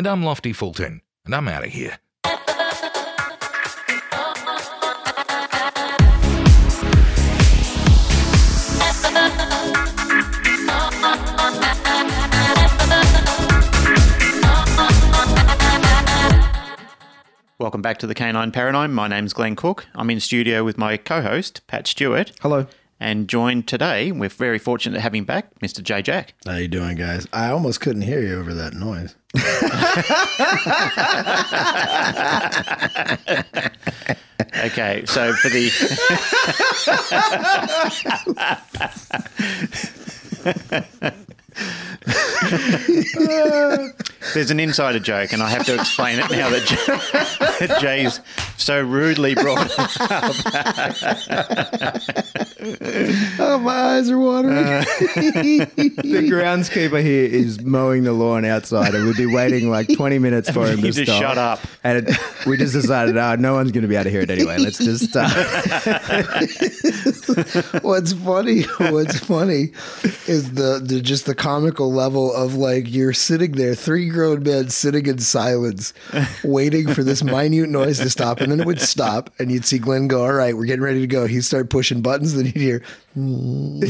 And I'm Lofty Fulton, and I'm out of here. Welcome back to the Canine Paradigm. My name's Glenn Cook. I'm in studio with my co-host Pat Stewart, Hello. And joined today. We're very fortunate to have him back, Mr. Jay Jack. How you doing, guys? I almost couldn't hear you over that noise. Okay, so for the there's an insider joke, and I have to explain it now that, Jay, that Jay's so rudely brought it Oh, my eyes are watering. Uh, the groundskeeper here is mowing the lawn outside, and we've be waiting like 20 minutes for him to just stop. shut up. And it, we just decided, oh, no one's going to be able to hear it anyway. Let's just start. what's funny what's funny is the, the just the comical level of like you're sitting there three grown men sitting in silence waiting for this minute noise to stop and then it would stop and you'd see glenn go all right we're getting ready to go. He'd start pushing buttons then you'd hear mm.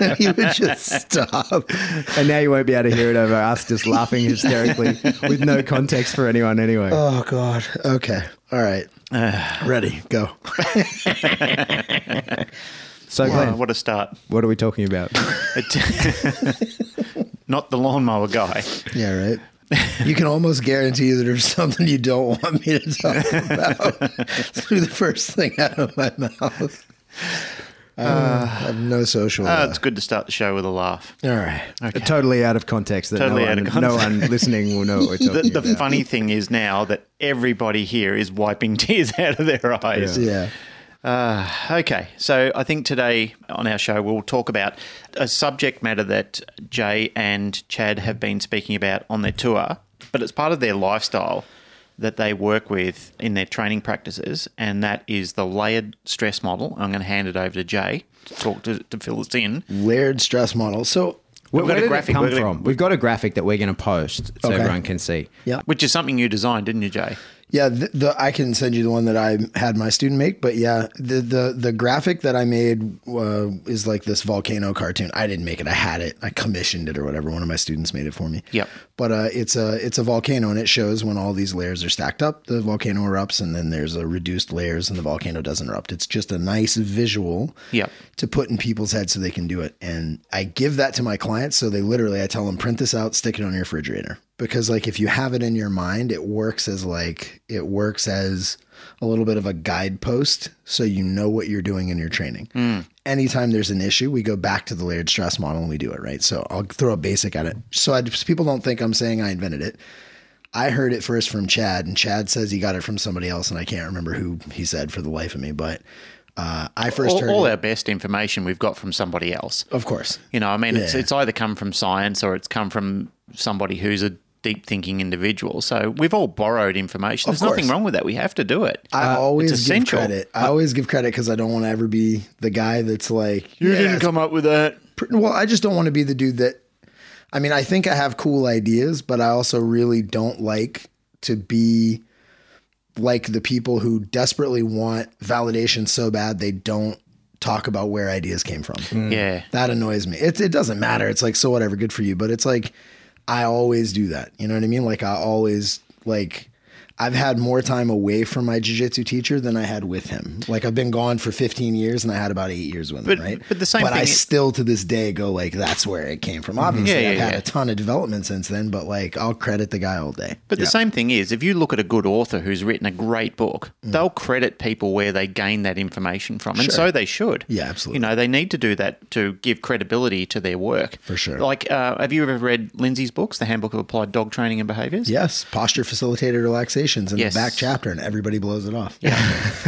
and he would just stop. And now you won't be able to hear it over us just laughing hysterically with no context for anyone anyway. oh god. Okay. All right. Ready. Go so, Uh, Glenn, what a start! what are we talking about? Not the lawnmower guy. yeah right you can almost guarantee that there's something you don't want me to talk about through the first thing out of my mouth. Uh, I have no social. Uh, uh, it's good to start the show with a laugh. all right. Totally out of context. That Totally no, out one, of no one listening will know what we're The, talking the about. funny thing is now that everybody here is wiping tears out of their eyes. Yeah. Uh, okay, so I think today on our show we'll talk about a subject matter that Jay and Chad have been speaking about on their tour, but it's part of their lifestyle that they work with in their training practices, and that is the layered stress model. I'm going to hand it over to Jay to talk to, to fill us in. Layered stress model. So, Where, We've got where a did graphic. it come We've got a- from? We've got a graphic that we're going to post so Okay. everyone can see. yeah. Which is something you designed, didn't you, Jay? Yeah, the, the I can send you the one that I had my student make, but yeah, the the the graphic that I made uh, is like this volcano cartoon. I didn't make it; I had it. I commissioned it or whatever. One of my students made it for me. Yep. But uh, it's a it's a volcano, and it shows when all these layers are stacked up, the volcano erupts, and then there's a reduced layers, and the volcano doesn't erupt. It's just a nice visual Yep. to put in people's heads so they can do it. And I give that to my clients, so they literally I tell them print this out, stick it on your refrigerator because like if you have it in your mind, it works as like it works as a little bit of a guidepost so you know what you're doing in your training. Anytime there's an issue, we go back to the layered stress model and we do it, right? So I'll throw a basic at it. So I, people don't think I'm saying I invented it. I heard it first from Chad, and Chad says he got it from somebody else, and I can't remember who he said for the life of me. But uh, I first All, heard all it, our best information we've got from somebody else. of course. You know, I mean, it's it's either come from science or it's come from somebody who's a deep thinking individual. So we've all borrowed information. Of There's nothing wrong with that. We have to do it. I uh, always it's give credit. I always give credit because I don't want to ever be the guy that's like, You "Yeah, didn't come up with that. pr-" Well, I just don't want to be the dude that. I mean, I think I have cool ideas, but I also really don't like to be like the people who desperately want validation so bad they don't talk about where ideas came from. Mm. Yeah. That annoys me. It it doesn't matter. It's like so whatever, good for you. But it's like I always do that. You know what I mean? Like I always like I've had more time away from my jiu-jitsu teacher than I had with him. Like I've been gone for 15 years and I had about eight years with But- him, right? but the same thing. But I thing- still to this day go like, that's where it came from. Obviously, Yeah, yeah, I've had yeah. a ton of development since then, but like I'll credit the guy all day. But the same thing is, if you look at a good author who's written a great book, they'll credit people where they gain that information from, and Mm. Sure. so they should. Yeah, absolutely. You know, they need to do that to give credibility to their work. For sure. Like, uh, have you ever read Lindsay's books, The Handbook of Applied Dog Training and Behaviors? Yes, posture facilitated relaxations in Yes. the back chapter, and everybody blows it off.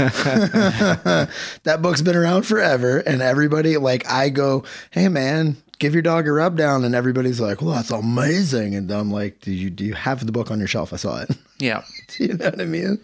that book's been around forever, and everybody like I go, "Hey man, give your dog a rub down," and everybody's like, "Well, that's amazing," and I'm like, "Do you do you have the book on your shelf? I saw it." Yeah. do you know what I mean?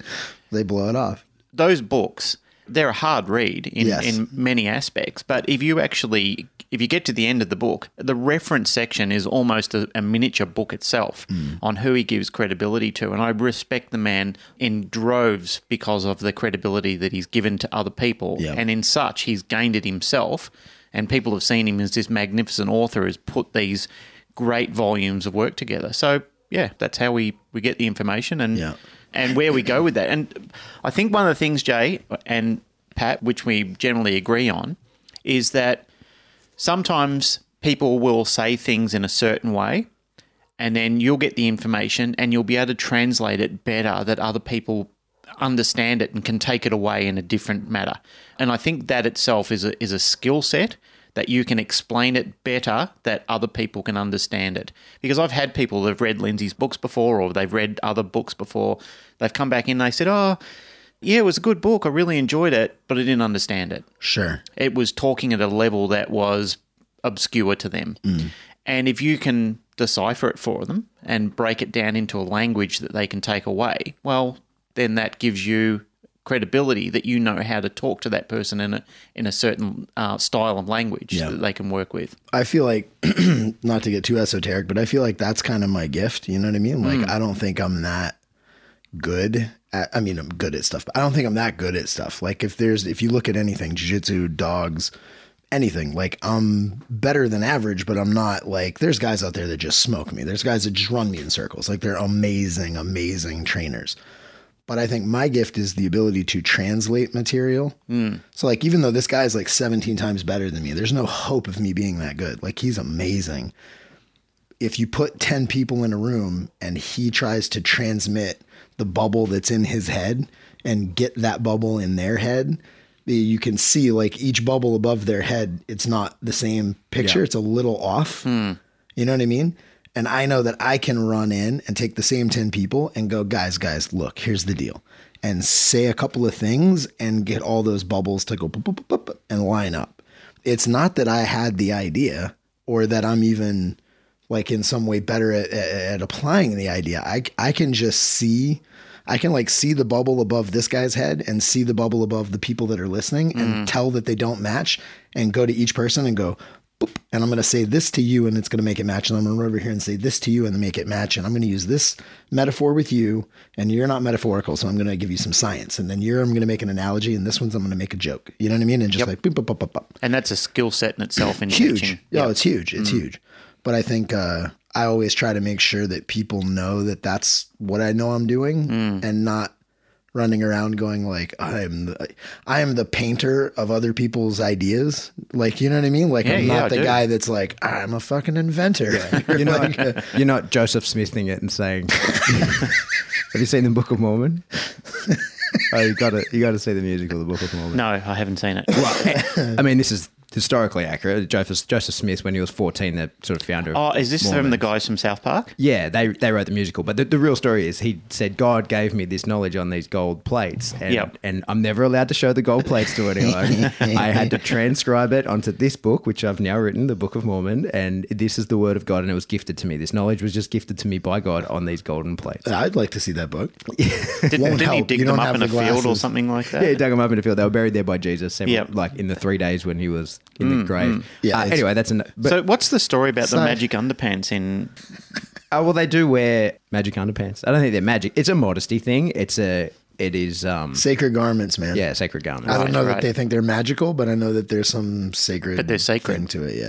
They blow it off. those books they're a hard read in, Yes. in many aspects but if you actually if you get to the end of the book the reference section is almost a, a miniature book itself Hmm. on who he gives credibility to and i respect the man in droves because of the credibility that he's given to other people Yeah. and in such he's gained it himself and people have seen him as this magnificent author who's put these great volumes of work together so yeah that's how we we get the information and Yeah. And where we go with that. And I think one of the things, Jay and Pat, which we generally agree on, is that sometimes people will say things in a certain way, and then you'll get the information and you'll be able to translate it better that other people understand it and can take it away in a different matter. And I think that itself is a, is a skill set that you can explain it better that other people can understand it. Because I've had people that have read Lindsay's books before or they've read other books before. They've come back in and they said, Oh, yeah, it was a good book. I really enjoyed it, but I didn't understand it Sure. it was talking at a level that was obscure to them. Mm. And if you can decipher it for them and break it down into a language that they can take away, well, then that gives you credibility that you know how to talk to that person in a in a certain uh, style of language Yeah. that they can work with. I feel like not to get too esoteric, but I feel like that's kind of my gift. You know what I mean? Like I don't think I'm that good at, I mean, I'm good at stuff, but I don't think I'm that good at stuff. Like if there's if you look at anything, jiu-jitsu, dogs, anything, like I'm better than average, but I'm not like there's guys out there that just smoke me. There's guys that just run me in circles. Like they're amazing, amazing trainers. But I think my gift is the ability to translate material. Hmm. So like even though this guy is like 17 times better than me, there's no hope of me being that good. Like he's amazing. If you put 10 people in a room and he tries to transmit the bubble that's in his head and get that bubble in their head, you can see like each bubble above their head, it's not the same picture. It's a little off. Hmm. You know what I mean? And I know that I can run in and take the same 10 people and go, guys, guys, look, here's the deal. And say a couple of things and get all those bubbles to go boop, boop, boop, boop, and line up. It's not that I had the idea or that I'm even like in some way better at, at, at applying the idea. I, I can just see, I can like see the bubble above this guy's head and see the bubble above the people that are listening and mm. tell that they don't match and go to each person and go, boop, and I'm going to say this to you and it's going to make it match. And I'm going to run over here and say this to you and make it match. And I'm going to use this metaphor with you and you're not metaphorical. So I'm going to give you some science. And then you're, I'm going to make an analogy and this one's, I'm going to make a joke. You know what I mean? And just like, boop, boop, boop, boop, boop And that's a skill set in itself in huge. teaching. Oh, it's huge. It's huge. But I think uh, I always try to make sure that people know that that's what I know I'm doing, and not running around going like I'm the, I am the painter of other people's ideas. Like you know what I mean? Like Yeah, I'm not I the do. guy that's like I'm a fucking inventor. You're not, Like, uh, you're not Joseph Smithing it and saying, "Have you seen the Book of Mormon?" oh, you got to you got to see the musical, the Book of Mormon. No, I haven't seen it. I mean, this is historically accurate. Joseph Joseph Smith, when he was 14, the sort of founder. of Oh, is this from the guys from South Park? Yeah, they they wrote the musical, but the, the real story is he said God gave me this knowledge on these gold plates, and Yep. and I'm never allowed to show the gold plates to anyone. I had to transcribe it onto this book, which I've now written, the Book of Mormon, and this is the word of God, and it was gifted to me. This knowledge was just gifted to me by God on these golden plates. I'd like to see that book. Did, Won't didn't he dig You them up in have a the field or something like that? Yeah, he dug them up in the field. They were buried there by Jesus, several, Yep. like in the three days when he was in the grave. Yeah, Uh, it's- anyway, that's an. But, so, what's the story about the So- magic underpants in? Oh well, they do wear magic underpants. I don't think they're magic. It's a modesty thing. It's a. It is. Um. Sacred garments, man. Yeah, sacred garments. I don't Right, know right. that they think they're magical, but I know that there's some sacred, But they're sacred. thing to it. Yeah,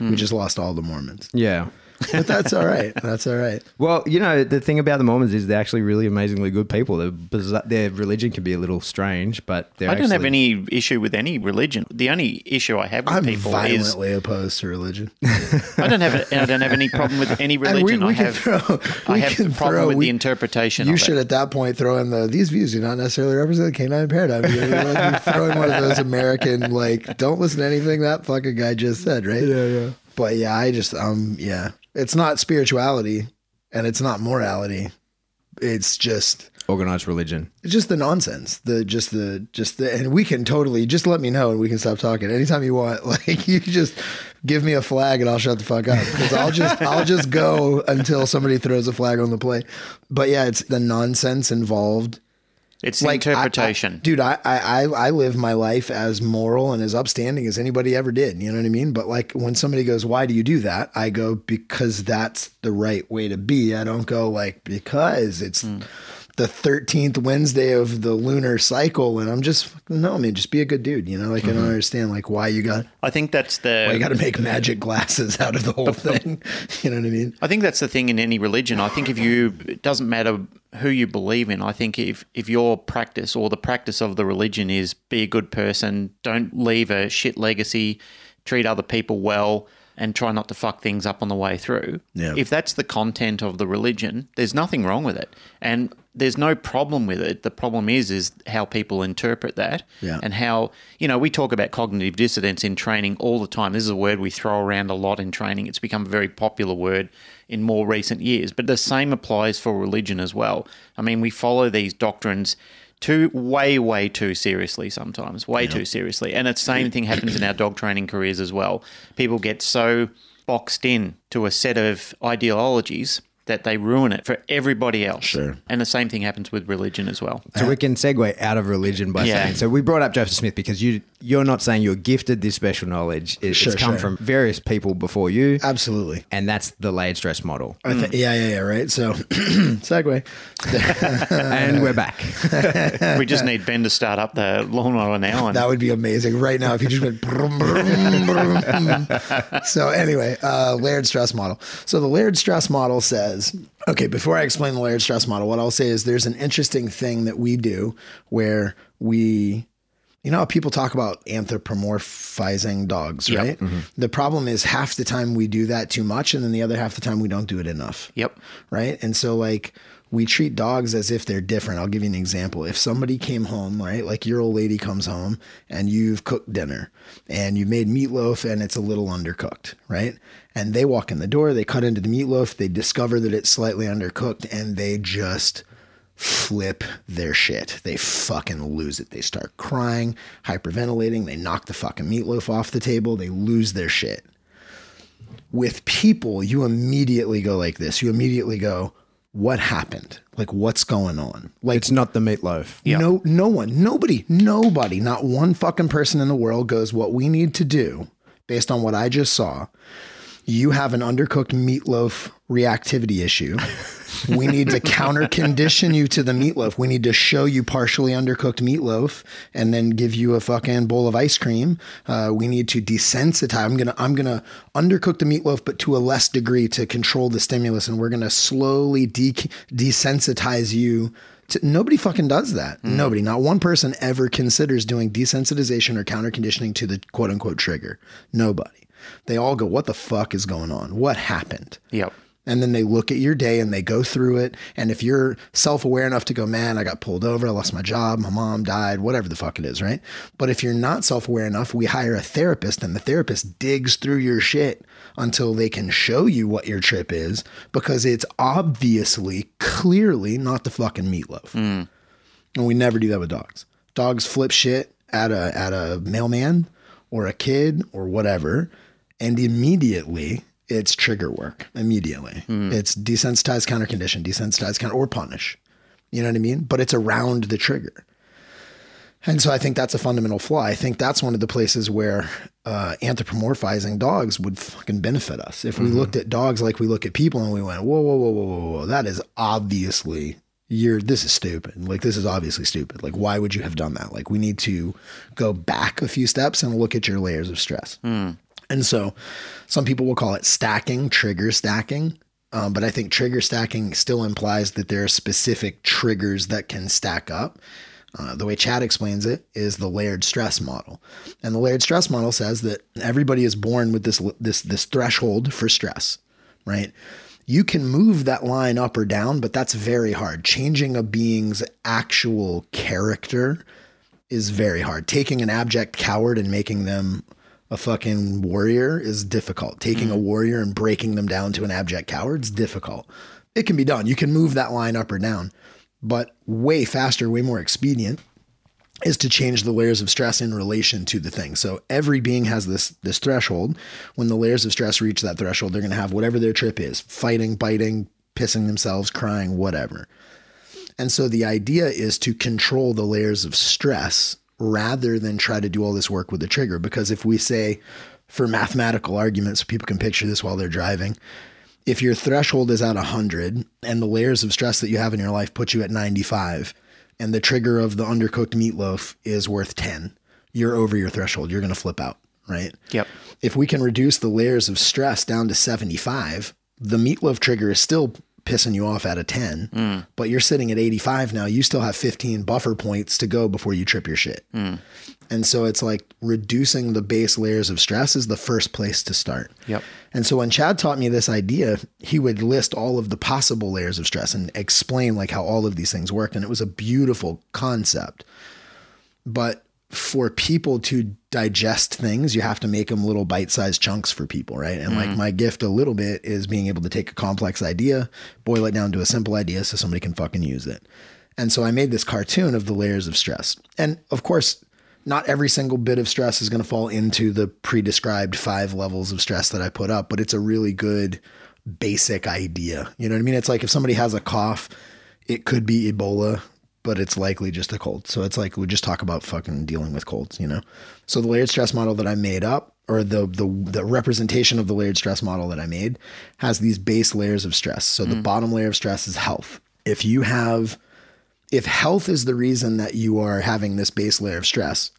Yeah. We just lost all the Mormons. Yeah. But that's all right. That's all right. Well, you know, the thing about the Mormons is they're actually really amazingly good people. Bizarre, their religion can be a little strange, but they're I don't have any issue with any religion. The only issue I have with I'm people is violently opposed to religion. I don't have I don't have any problem with any And religion. I can have throw- I have can a problem throw- with we- the interpretation. You of should it. at that point throw in the these views do not necessarily represent the canine paradigm. You're, like, you're throwing one of those American like don't listen to anything that fucking guy just said, right? Yeah, yeah. But yeah, I just um yeah, it's not spirituality and it's not morality. It's just organized religion. it's just the nonsense. The just the just the and we can totally just let me know and we can stop talking anytime you want. Like you just give me a flag and I'll shut the fuck up because I'll just I'll just go until somebody throws a flag on the play. But yeah, it's the nonsense involved. It's Like I- interpretation. I- dude. I, I I I live my life as moral and as upstanding as anybody ever did. You know what I mean? But like when somebody goes, "Why do you do that?" I go, "Because that's the right way to be." I don't go like because it's. Hmm. The thirteenth Wednesday of the lunar cycle, and I'm just no, man. Just be a good dude, you know. Like I Mm-hmm. don't understand, like why you got I think that's the why you got to make magic glasses out of the whole thing. You know what I mean? I think that's the thing in any religion. I think if you, it doesn't matter who you believe in. I think if, if your practice or the practice of the religion is be a good person, don't leave a shit legacy, treat other people well, and try not to fuck things up on the way through. Yeah. If that's the content of the religion, there's nothing wrong with it. And there's no problem with it. The problem is is how people interpret that Yeah. and how you know we talk about cognitive dissonance in training all the time. This is a word we throw around a lot in training. It's become a very popular word in more recent years, but the same applies for religion as well. I mean, we follow these doctrines too way way too seriously sometimes, way too seriously. And the same thing happens in our dog training careers as well. People get so boxed in to a set of ideologies that they ruin it for everybody else. Sure. And the same thing happens with religion as well. So we can segue out of religion by Yeah. saying. So we brought up Joseph Smith because you you're not saying you're gifted this special knowledge. It- Sure, it's come sure. from various people before you, Absolutely. and that's the layered stress model. I th- yeah, yeah, yeah. Right. So, segue. and we're back. we just need Ben to start up the lawnmower now. And That would be amazing right now if you just went. brum, brum, brum. so anyway, uh, layered stress model. So the layered stress model says, okay, before I explain the layered stress model, what I'll say is there's an interesting thing that we do where we. You know how people talk about anthropomorphizing dogs, right? Mm-hmm. The problem is half the time we do that too much, and then the other half the time we don't do it enough Yep. right? And so like we treat dogs as if they're different. I'll give you an example. If somebody came home, right, like your old lady comes home and you've cooked dinner and you made meatloaf and it's a little undercooked, right? And they walk in the door, they cut into the meatloaf, they discover that it's slightly undercooked and they just flip their shit. They fucking lose it. They start crying, hyperventilating, they knock the fucking meatloaf off the table, they lose their shit with people, you immediately go like this. You immediately go, what happened? Like, what's going on? Like, It's not the meatloaf. no, no one, nobody, nobody, not one fucking person in the world goes, what we need to do based on what I just saw. You have an undercooked meatloaf reactivity issue. We need to counter condition you to the meatloaf. We need to show you partially undercooked meatloaf and then give you a fucking bowl of ice cream. Uh, we need to desensitize. I'm gonna I'm gonna undercook the meatloaf, but to a less degree to control the stimulus, and we're gonna slowly de- desensitize you. To, nobody fucking does that. Nobody, not one person ever considers doing desensitization or counter conditioning to the quote unquote trigger. Nobody. They all go, "What the fuck is going on? What happened?" Yep. And then they look at your day and they go through it. And if you're self aware enough to go, man, I got pulled over, I lost my job, my mom died, whatever the fuck it is, right? But if you're not self aware enough, we hire a therapist and the therapist digs through your shit until they can show you what your trip is because it's obviously, clearly not the fucking meatloaf. Mm. And we never do that with dogs. Dogs flip shit at a at a mailman or a kid or whatever, and immediately it's trigger work. Immediately, hmm. it's desensitize, counter condition, desensitize, counter, or punish. You know what I mean? But it's around the trigger. And so I think that's a fundamental flaw. I think that's one of the places where uh, anthropomorphizing dogs would fucking benefit us. If we hmm. looked at dogs like we look at people and we went, whoa, whoa, whoa, whoa, whoa, whoa, that is obviously you're this is stupid. Like this is obviously stupid. Like why would you have done that? Like we need to go back a few steps and look at your layers of stress. Hmm. And so some people will call it stacking, trigger stacking. Um, but I think trigger stacking still implies that there are specific triggers that can stack up. Uh, the way Chad explains it is the layered stress model, and the layered stress model says that everybody is born with this this this threshold for stress, right? You can move that line up or down, but that's very hard. Changing a being's actual character is very hard. Taking an abject coward and making them a fucking warrior is difficult. Taking a mm-hmm. warrior and breaking them down to an abject coward is difficult. It can be done. You can move that line up or down, but way faster, way more expedient is to change the layers of stress in relation to the thing. So every being has this this threshold. When the layers of stress reach that threshold, they're going to have whatever their trip is: fighting, biting, pissing themselves, crying, whatever. And so the idea is to control the layers of stress rather than try to do all this work with the trigger. Because if we say, for mathematical arguments, so people can picture this while they're driving, if your threshold is at 100 and the layers of stress that you have in your life put you at 95, and the trigger of the undercooked meatloaf is worth 10, you're over your threshold. You're going to flip out, right? Yep. If we can reduce the layers of stress down to 75, the meatloaf trigger is still pissing you off at a 10, mm. but you're sitting at 85 now. You still have 15 buffer points to go before you trip your shit. Mm. And so it's like reducing the base layers of stress is the first place to start. Yep. And so when Chad taught me this idea, he would list all of the possible layers of stress and explain like how all of these things worked. And it was a beautiful concept. But for people to digest things, you have to make them little bite sized chunks for people, right? And like mm. my gift a little bit is being able to take a complex idea, boil it down to a simple idea so somebody can fucking use it. And so I made this cartoon of the layers of stress. And of course, not every single bit of stress is going to fall into the pre described five levels of stress that I put up, but it's a really good basic idea. You know what I mean? It's like if somebody has a cough, it could be Ebola, but it's likely just a cold. So it's like we just talk about fucking dealing with colds, you know? So the layered stress model that I made up, or the the the representation of the layered stress model that I made, has these base layers of stress. So the mm. bottom layer of stress is health. If you have if health is the reason that you are having this base layer of stress,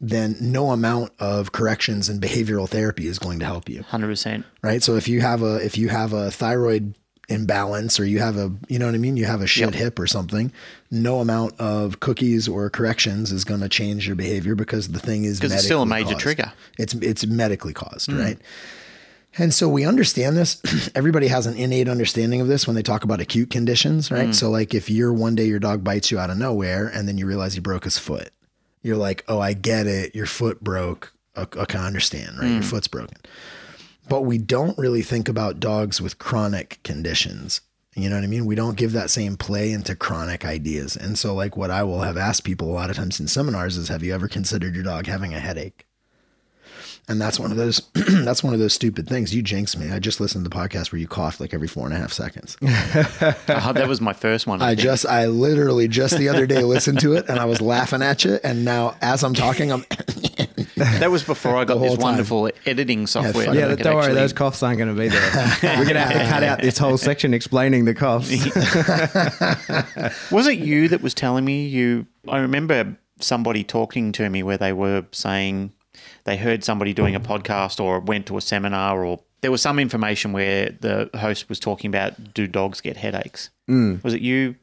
then no amount of corrections and behavioral therapy is going to help you Hundred percent. right? So if you have a if you have a thyroid imbalance or you have a you know what I mean, you have a shit hip or something, no amount of cookies or corrections is going to change your behavior because the thing is 'Cause it's still a major caused. trigger. It's it's medically caused, mm. right? And so we understand this. Everybody has an innate understanding of this when they talk about acute conditions, right? Mm. So like if you're one day your dog bites you out of nowhere and then you realize he broke his foot, you're like, oh, I get it. Your foot broke. Okay, I can understand, right? Your mm. foot's broken. But we don't really think about dogs with chronic conditions. You know what I mean? We don't give that same play into chronic ideas. And so, like, what I will have asked people a lot of times in seminars is, have you ever considered your dog having a headache? And that's one of those. that's one of those stupid things. You jinx me. I just listened to the podcast where you coughed like every four and a half seconds. Oh, that was my first one. I think. just, I literally just the other day listened to it and I was laughing at you. And now, as I'm talking, I'm that was before I got this time. wonderful editing software. fuck that Yeah, but don't worry, actually- those coughs aren't going to be there. We're going to have to cut out this whole section explaining the coughs. Was it you that was telling me you? I remember somebody talking to me where they were saying they heard somebody doing a podcast or went to a seminar or there was some information where the host was talking about do dogs get headaches? Mm. Was it you?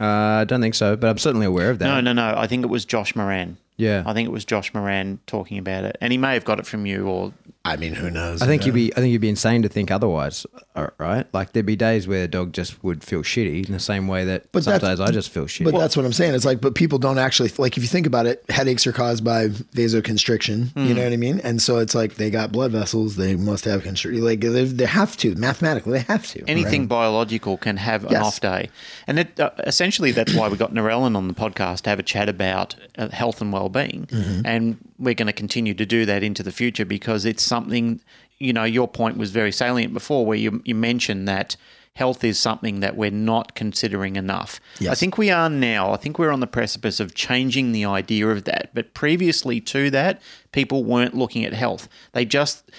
Uh, I don't think so, but I'm certainly aware of that. No, no, no. I think it was Josh Moran. Yeah. I think it was Josh Moran talking about it, and he may have got it from you or I mean, who knows? I think you'd be I think you'd be insane to think otherwise, uh, right? Like there'd be days where a dog just would feel shitty in the same way that But some days I just feel shitty. But that's what I'm saying. It's like, but people don't actually like. If you think about it, headaches are caused by vasoconstriction. You know what I mean? And so it's like they got blood vessels. They must have constriction. Like they, they have to mathematically. They have to. anything biological can have an off day, and it, uh, essentially that's why we got Narellen on the podcast to have a chat about uh, health and well-being, Mm-hmm. and we're going to continue to do that into the future because it's something. You know, your point was very salient before, where you you mentioned that health is something that we're not considering enough. Yes. I think we are now. I think we're on the precipice of changing the idea of that. But previously to that, people weren't looking at health. They just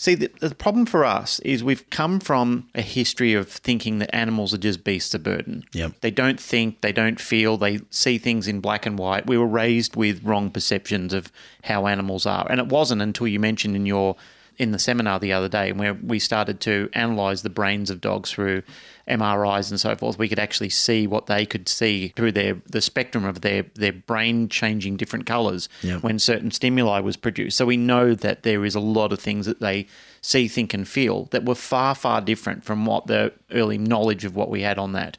see the, the problem for us is we've come from a history of thinking that animals are just beasts of burden. Yep. They don't think, they don't feel, they see things in black and white. We were raised with wrong perceptions of how animals are. And it wasn't until you mentioned in your in the seminar the other day, where we started to analyze the brains of dogs through MRIs and so forth, we could actually see what they could see through their the spectrum of their their brain changing different colours Yep. when certain stimuli was produced. So we know that there is a lot of things that they see, think, and feel that were far far different from what the early knowledge of what we had on that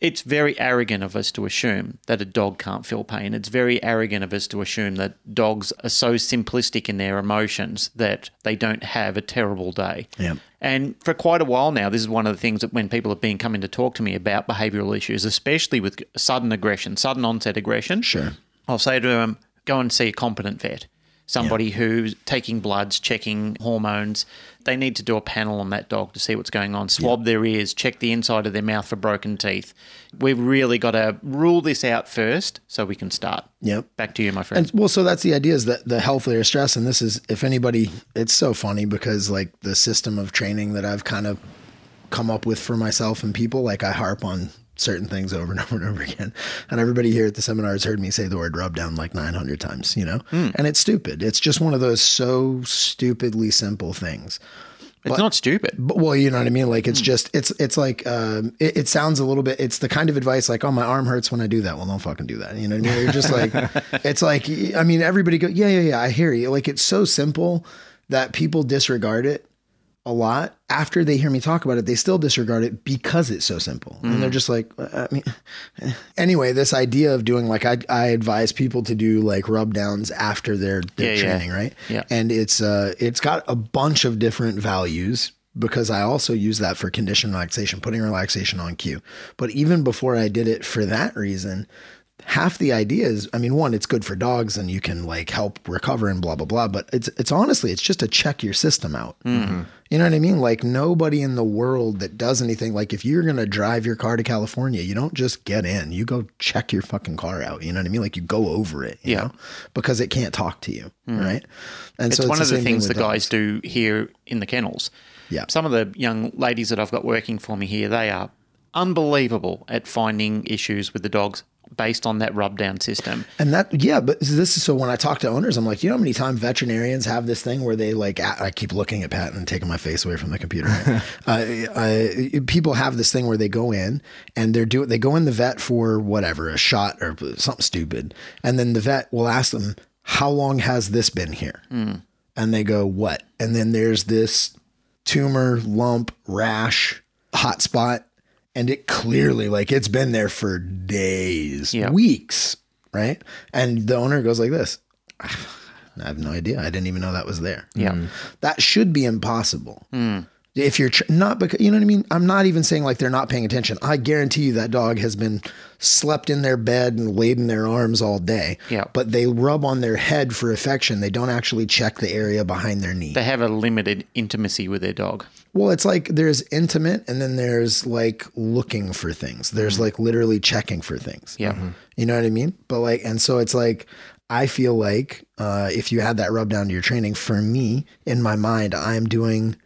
it's very arrogant of us to assume that a dog can't feel pain. It's very arrogant of us to assume that dogs are so simplistic in their emotions that they don't have a terrible day. Yeah. And for quite a while now, this is one of the things that when people have been coming to talk to me about behavioral issues, especially with sudden aggression, sudden onset aggression, Sure. I'll say to them, go and see a competent vet. Somebody who's taking bloods, checking hormones. They need to do a panel on that dog to see what's going on, swab their ears, check the inside of their mouth for broken teeth. We've really got to rule this out first so we can start. Yep. Back to you, my friend. And well, so that's the idea is that the health layer stress, and this is if anybody, it's so funny because like the system of training that I've kind of come up with for myself and people, like I harp on certain things over and over and over again. And everybody here at the seminar has heard me say the word rub down like 900 times, you know? And it's stupid. It's just one of those so stupidly simple things. it's not stupid. But, well, you know what I mean. Like it's just it's it's like um, it, it sounds a little bit. It's the kind of advice like, oh, my arm hurts when I do that. Well, don't fucking do that. You know what I mean? You're just like, it's like I mean, everybody go, yeah, yeah, yeah. I hear you. Like it's so simple that people disregard it a lot. After they hear me talk about it, they still disregard it because it's so simple, and they're just like, uh, I mean, anyway, this idea of doing like I I advise people to do like rub downs after their their Yeah, yeah. training, right? Yeah. and it's uh it's got a bunch of different values because I also use that for condition relaxation, putting relaxation on cue. But even before I did it for that reason, half the idea is I mean, one, it's good for dogs and you can like help recover and blah blah blah. But it's it's honestly it's just to check your system out. Mm-hmm. You know what I mean? Like nobody in the world that does anything like if you're gonna drive your car to California, you don't just get in. You go check your fucking car out. You know what I mean? Like you go over it, you Yeah. know? Because it can't talk to you. Mm-hmm. Right. And so It's one of the things the guys dogs. do here in the kennels. Yeah. Some of the young ladies that I've got working for me here, they are unbelievable at finding issues with the dogs based on that rub down system. And that, yeah, but this is so when I talk to owners, I'm like, you know how many times veterinarians have this thing where they like, I keep looking at Pat and taking my face away from the computer. uh, I, people have this thing where they go in and they're doing, they go in the vet for whatever, a shot or something stupid. And then the vet will ask them, how long has this been here? And they go, what? And then there's this tumor, lump, rash, hot spot. And it clearly, like, it's been there for days, Yeah. weeks, right? And the owner goes like this ah, I have no idea. I didn't even know that was there. Yeah. Hmm. That should be impossible. Hmm. If you're tr- not, because you know what I mean? I'm not even saying like they're not paying attention. I guarantee you that dog has been slept in their bed and laid in their arms all day. Yeah. But they rub on their head for affection. They don't actually check the area behind their knee. They have a limited intimacy with their dog. Well, it's like there's intimate and then there's like looking for things. There's like literally checking for things. Yeah. You know what I mean? But like, and so it's like, I feel like uh, if you had that rub down to your training, for me, in my mind, I'm doing,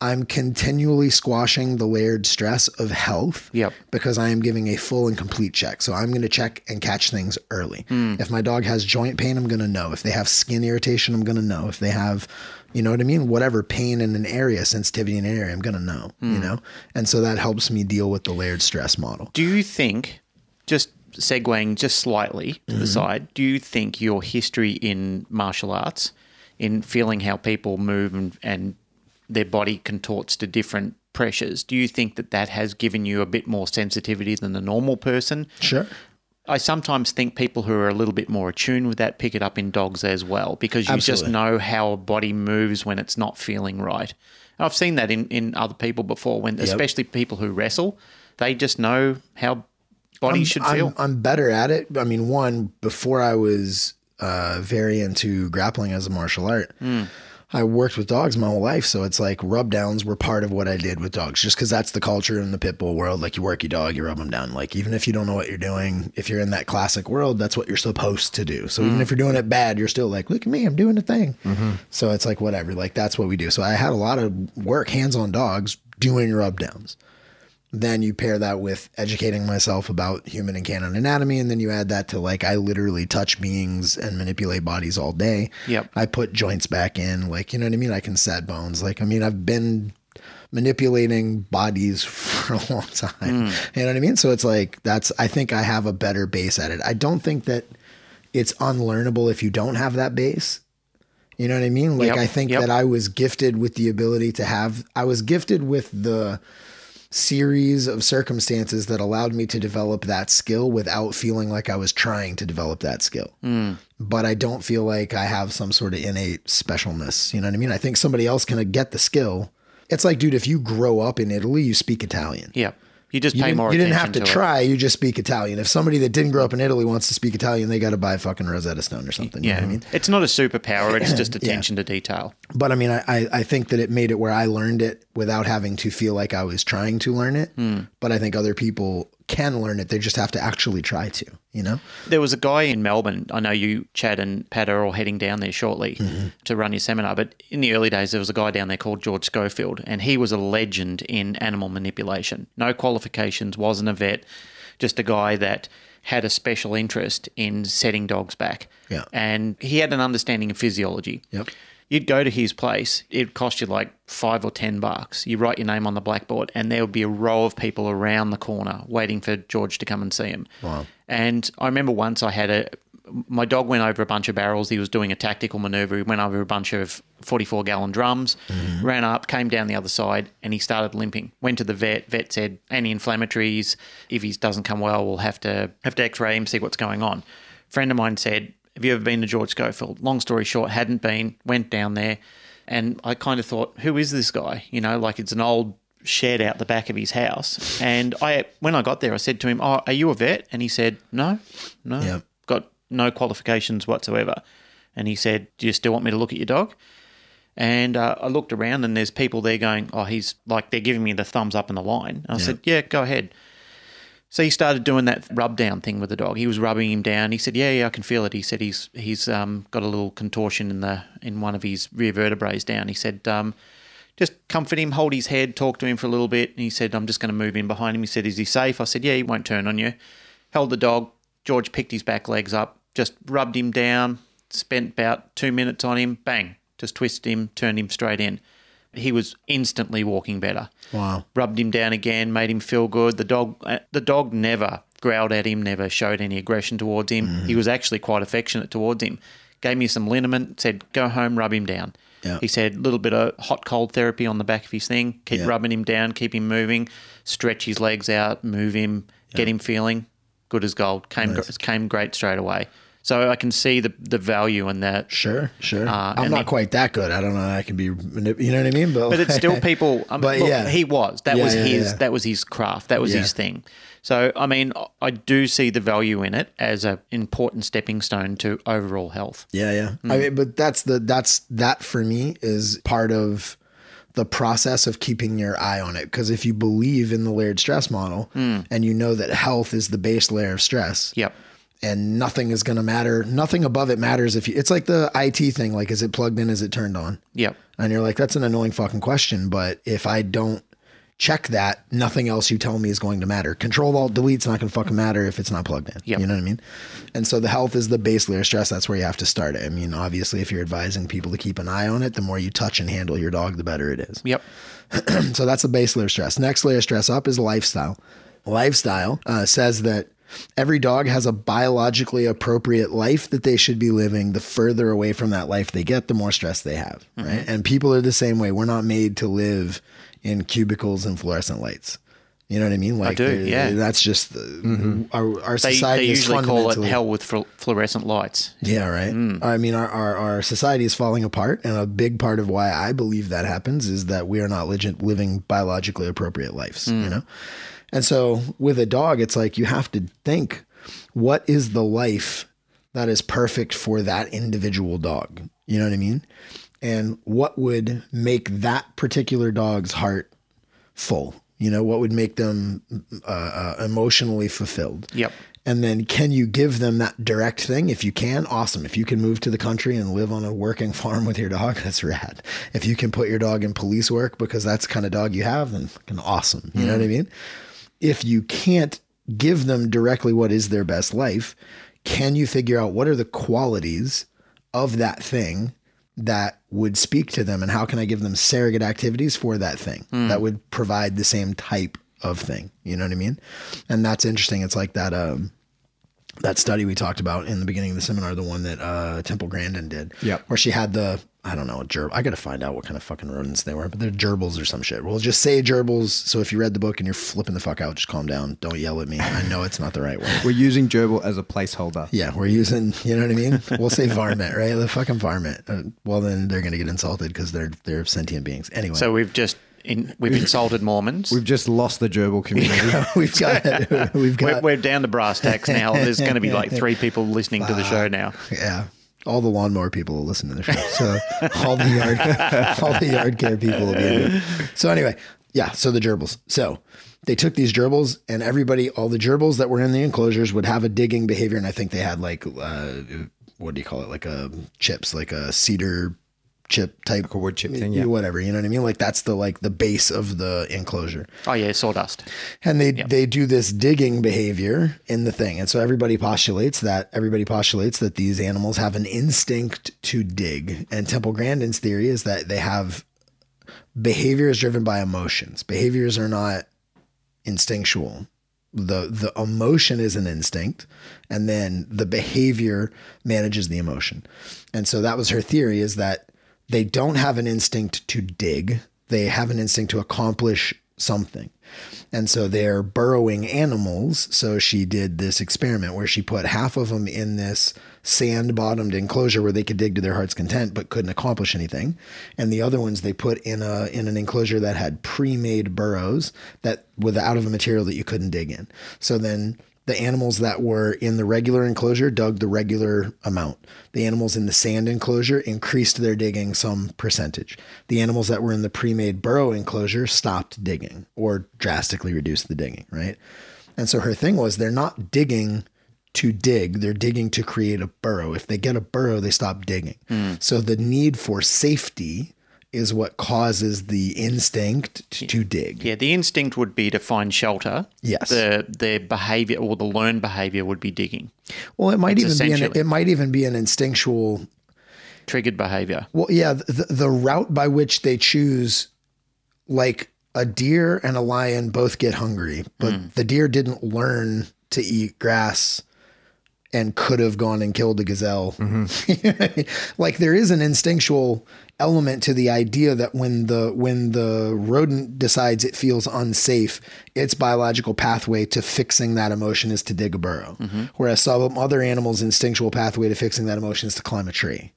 I'm continually squashing the layered stress of health Yep. because I am giving a full and complete check. So I'm going to check and catch things early. Hmm. If my dog has joint pain, I'm going to know. If they have skin irritation, I'm going to know. If they have, you know what I mean? Whatever pain in an area, sensitivity in an area, I'm going to know, Hmm. you know? And so that helps me deal with the layered stress model. Do you think, just segueing just slightly to the side, do you think your history in martial arts, in feeling how people move and, and their body contorts to different pressures, do you think that that has given you a bit more sensitivity than the normal person? Sure. I sometimes think people who are a little bit more attuned with that pick it up in dogs as well because you just know how a body moves when it's not feeling right. And I've seen that in, in other people before, when especially people who wrestle, they just know how bodies should I'm, feel. I'm better at it. I mean, one, before I was uh, very into grappling as a martial art, Hmm. I worked with dogs my whole life. So it's like rub downs were part of what I did with dogs, just because that's the culture in the pit bull world. Like you work your dog, you rub them down. Like even if you don't know what you're doing, if you're in that classic world, that's what you're supposed to do. So Hmm. even if you're doing it bad, you're still like, look at me, I'm doing a thing. So it's like whatever. Like that's what we do. So I had a lot of work hands on dogs doing rub downs. Then you pair that with educating myself about human and canine anatomy, and then you add that to like I literally touch beings and manipulate bodies all day. Yep. I put joints back in, like you know what I mean. I can set bones. Like I mean, I've been manipulating bodies for a long time. Hmm. You know what I mean? So it's like that's I think I have a better base at it. I don't think that it's unlearnable if you don't have that base. You know what I mean? Like Yep, I think yep. that I was gifted with the ability to have I was gifted with the series of circumstances that allowed me to develop that skill without feeling like I was trying to develop that skill. Hmm. But I don't feel like I have some sort of innate specialness. You know what I mean? I think somebody else can get the skill. It's like, dude, if you grow up in Italy, you speak Italian. Yeah. You just You pay more you didn't have to, it. try, you just speak Italian. If somebody that didn't grow up in Italy wants to speak Italian, they got to buy fucking Rosetta Stone or something. You know Yeah. what I mean? It's not a superpower, it's just attention to detail. But I mean, I, I, think that it made it where I learned it without having to feel like I was trying to learn it. Hmm. But I think other people can learn it. They just have to actually try to, you know? There was a guy in Melbourne. I know you, Chad, and Pat are all heading down there shortly Mm-hmm. to run your seminar. But in the early days, there was a guy down there called George Schofield, and he was a legend in animal manipulation. No qualifications, wasn't a vet, just a guy that had a special interest in setting dogs back. Yeah. And he had an understanding of physiology. Yep. You'd go to his place, it'd cost you like five or ten bucks. You write your name on the blackboard, and there would be a row of people around the corner waiting for George to come and see him. Wow. And I remember once I had a my dog went over a bunch of barrels. He was doing a tactical maneuver. He went over a bunch of 44 gallon drums, mm-hmm. ran up, came down the other side, and he started limping. Went to the vet. Vet said anti-inflammatories. If he doesn't come well, we'll have to have to X-ray him, see what's going on. friend of mine said, "Have you ever been to George Schofield?" Long story short, hadn't been. Went down there, and I kind of thought, "Who is this guy?" You know, like it's an old shed out the back of his house. And I, when I got there, I said to him, "Oh, are you a vet?" And he said, "No, no, got no qualifications whatsoever." And he said, "Do you still want me to look at your dog?" And uh, I looked around, and there's people there going, "Oh, he's like they're giving me the thumbs up in the line." And I said, "Yeah, go ahead." So he started doing that rub down thing with the dog. He was rubbing him down. He said, "Yeah, yeah, I can feel it." He said he's he's um, got a little contortion in the in one of his rear vertebrae down. He said, um, "Just comfort him, hold his head, talk to him for a little bit." And he said, "I'm just going to move in behind him." He said, "Is he safe?" I said, "Yeah, he won't turn on you." Held the dog. George picked his back legs up, just rubbed him down. Spent about two minutes on him. Bang! Just twisted him, turned him straight in. He was instantly walking better Wow. rubbed him down again, made him feel good. The dog, uh, the dog never growled at him, never showed any aggression towards him. Mm-hmm. He was actually quite affectionate towards him. Gave me some liniment, said, "Go home, rub him down." Yeah. He said, "A little bit of hot cold therapy on the back of his thing. Keep Yeah. rubbing him down, keep him moving, stretch his legs out, move him, get him feeling good as gold." Came gr- came great straight away. So I can see the the value in that. Sure, sure. Uh, I'm not the- quite that good. I don't know. I can be, you know what I mean? But, but it's still people. Um, But look, yeah. he was. That Yeah, was yeah, his. yeah. That was his craft. That was his thing. So I mean, I do see the value in it as an important stepping stone to overall health. Yeah, yeah. Hmm. I mean, but that's the that's that for me is part of the process of keeping your eye on it. Because if you believe in the layered stress model Hmm. and you know that health is the base layer of stress, Yep. And nothing is going to matter, nothing above it matters. If you, it's like the IT thing, like is it plugged in? Is it turned on? Yep. And you're like, that's an annoying fucking question. But if I don't check that, nothing else you tell me is going to matter. Control alt delete's not going to fucking matter if it's not plugged in. Yep. You know what I mean? And so the health is the base layer of stress. That's where you have to start it. I mean, obviously, if you're advising people to keep an eye on it, the more you touch and handle your dog, the better it is. Yep. So that's the base layer of stress. Next layer of stress up is lifestyle. Lifestyle uh, says that every dog has a biologically appropriate life that they should be living. The further away from that life they get, the more stress they have. Mm-hmm. Right. And people are the same way. We're not made to live in cubicles and fluorescent lights. You know what I mean? Like, do, they're- yeah. That's just the, mm-hmm. our, our They, society they is usually call it hell with flu- fluorescent lights. yeah, right. Mm. I mean, our, our our society is falling apart, and a big part of why I believe that happens is that we are not legit living biologically appropriate lives. Mm. You know, and so with a dog, it's like you have to think, what is the life that is perfect for that individual dog? You know what I mean? And what would make that particular dog's heart full? You know, what would make them uh, uh, emotionally fulfilled? Yep. And then can you give them that direct thing? If you can, awesome. If you can move to the country and live on a working farm with your dog, that's rad. If you can put your dog in police work because that's the kind of dog you have, then fucking awesome. You know what I mean? If you can't give them directly what is their best life, can you figure out what are the qualities of that thing that would speak to them and how can I give them surrogate activities for that thing that would provide the same type of thing. You know what I mean? And that's interesting. It's like that um that study we talked about in the beginning of the seminar, the one that uh Temple Grandin did. Yep. Where she had the I don't know, gerb I gotta find out what kind of fucking rodents they were, but they're gerbils or some shit. We'll just say gerbils. So if you read the book and you're flipping the fuck out, just calm down. Don't yell at me. I know it's not the right word. We're using gerbil as a placeholder. Yeah, we're using, you know what I mean? We'll say varmint, right? The fucking varmint. Uh, well, then they're going to get insulted because they're they're sentient beings. Anyway, So we've just in, we've insulted Mormons. We've just lost the gerbil community. we've got we've We're, got we're down to brass tacks now. There's going to be like three people listening to the show now. yeah. All the lawnmower people will listen to the show. So all the yard all the yard care people will be in. So anyway, yeah. So the gerbils. So they took these gerbils and everybody, all the gerbils that were in the enclosures would have a digging behavior, and I think they had like uh, what do you call it? Like a chips, like a cedar chip type a wood chip thing, yeah. whatever you know what i mean? Like that's the like the base of the enclosure. Oh yeah, sawdust. and they they do this digging behavior in the thing. And so everybody postulates that everybody postulates that these animals have an instinct to dig. And temple grandin's theory is that they have behavior is driven by emotions. Behaviors are not instinctual. The the emotion is an instinct and then the behavior manages the emotion. And so that was her theory is that they don't have an instinct to dig. They have an instinct to accomplish something. And so they're burrowing animals. So she did this experiment where she put half of them in this sand bottomed enclosure where they could dig to their heart's content but couldn't accomplish anything. And the other ones they put in a in an enclosure that had pre-made burrows that with out of a material that you couldn't dig in. So then the animals that were in the regular enclosure dug the regular amount. The animals in the sand enclosure increased their digging some percentage. The animals that were in the pre made burrow enclosure stopped digging or drastically reduced the digging, right? And so her thing was they're not digging to dig, they're digging to create a burrow. If they get a burrow, they stop digging. Hmm. So the need for safety is what causes the instinct to, to dig. Yeah, the instinct would be to find shelter. Yes. The their behavior or the learned behavior would be digging. Well, it might even be an, it might even be an instinctual Triggered behavior. Well, yeah, the, the route by which they choose, like a deer and a lion both get hungry, but mm. the deer didn't learn to eat grass and could have gone and killed a gazelle. Mm-hmm. like there is an instinctual element to the idea that when the when the rodent decides it feels unsafe, its biological pathway to fixing that emotion is to dig a burrow. Mm-hmm. Whereas some other animals' instinctual pathway to fixing that emotion is to climb a tree.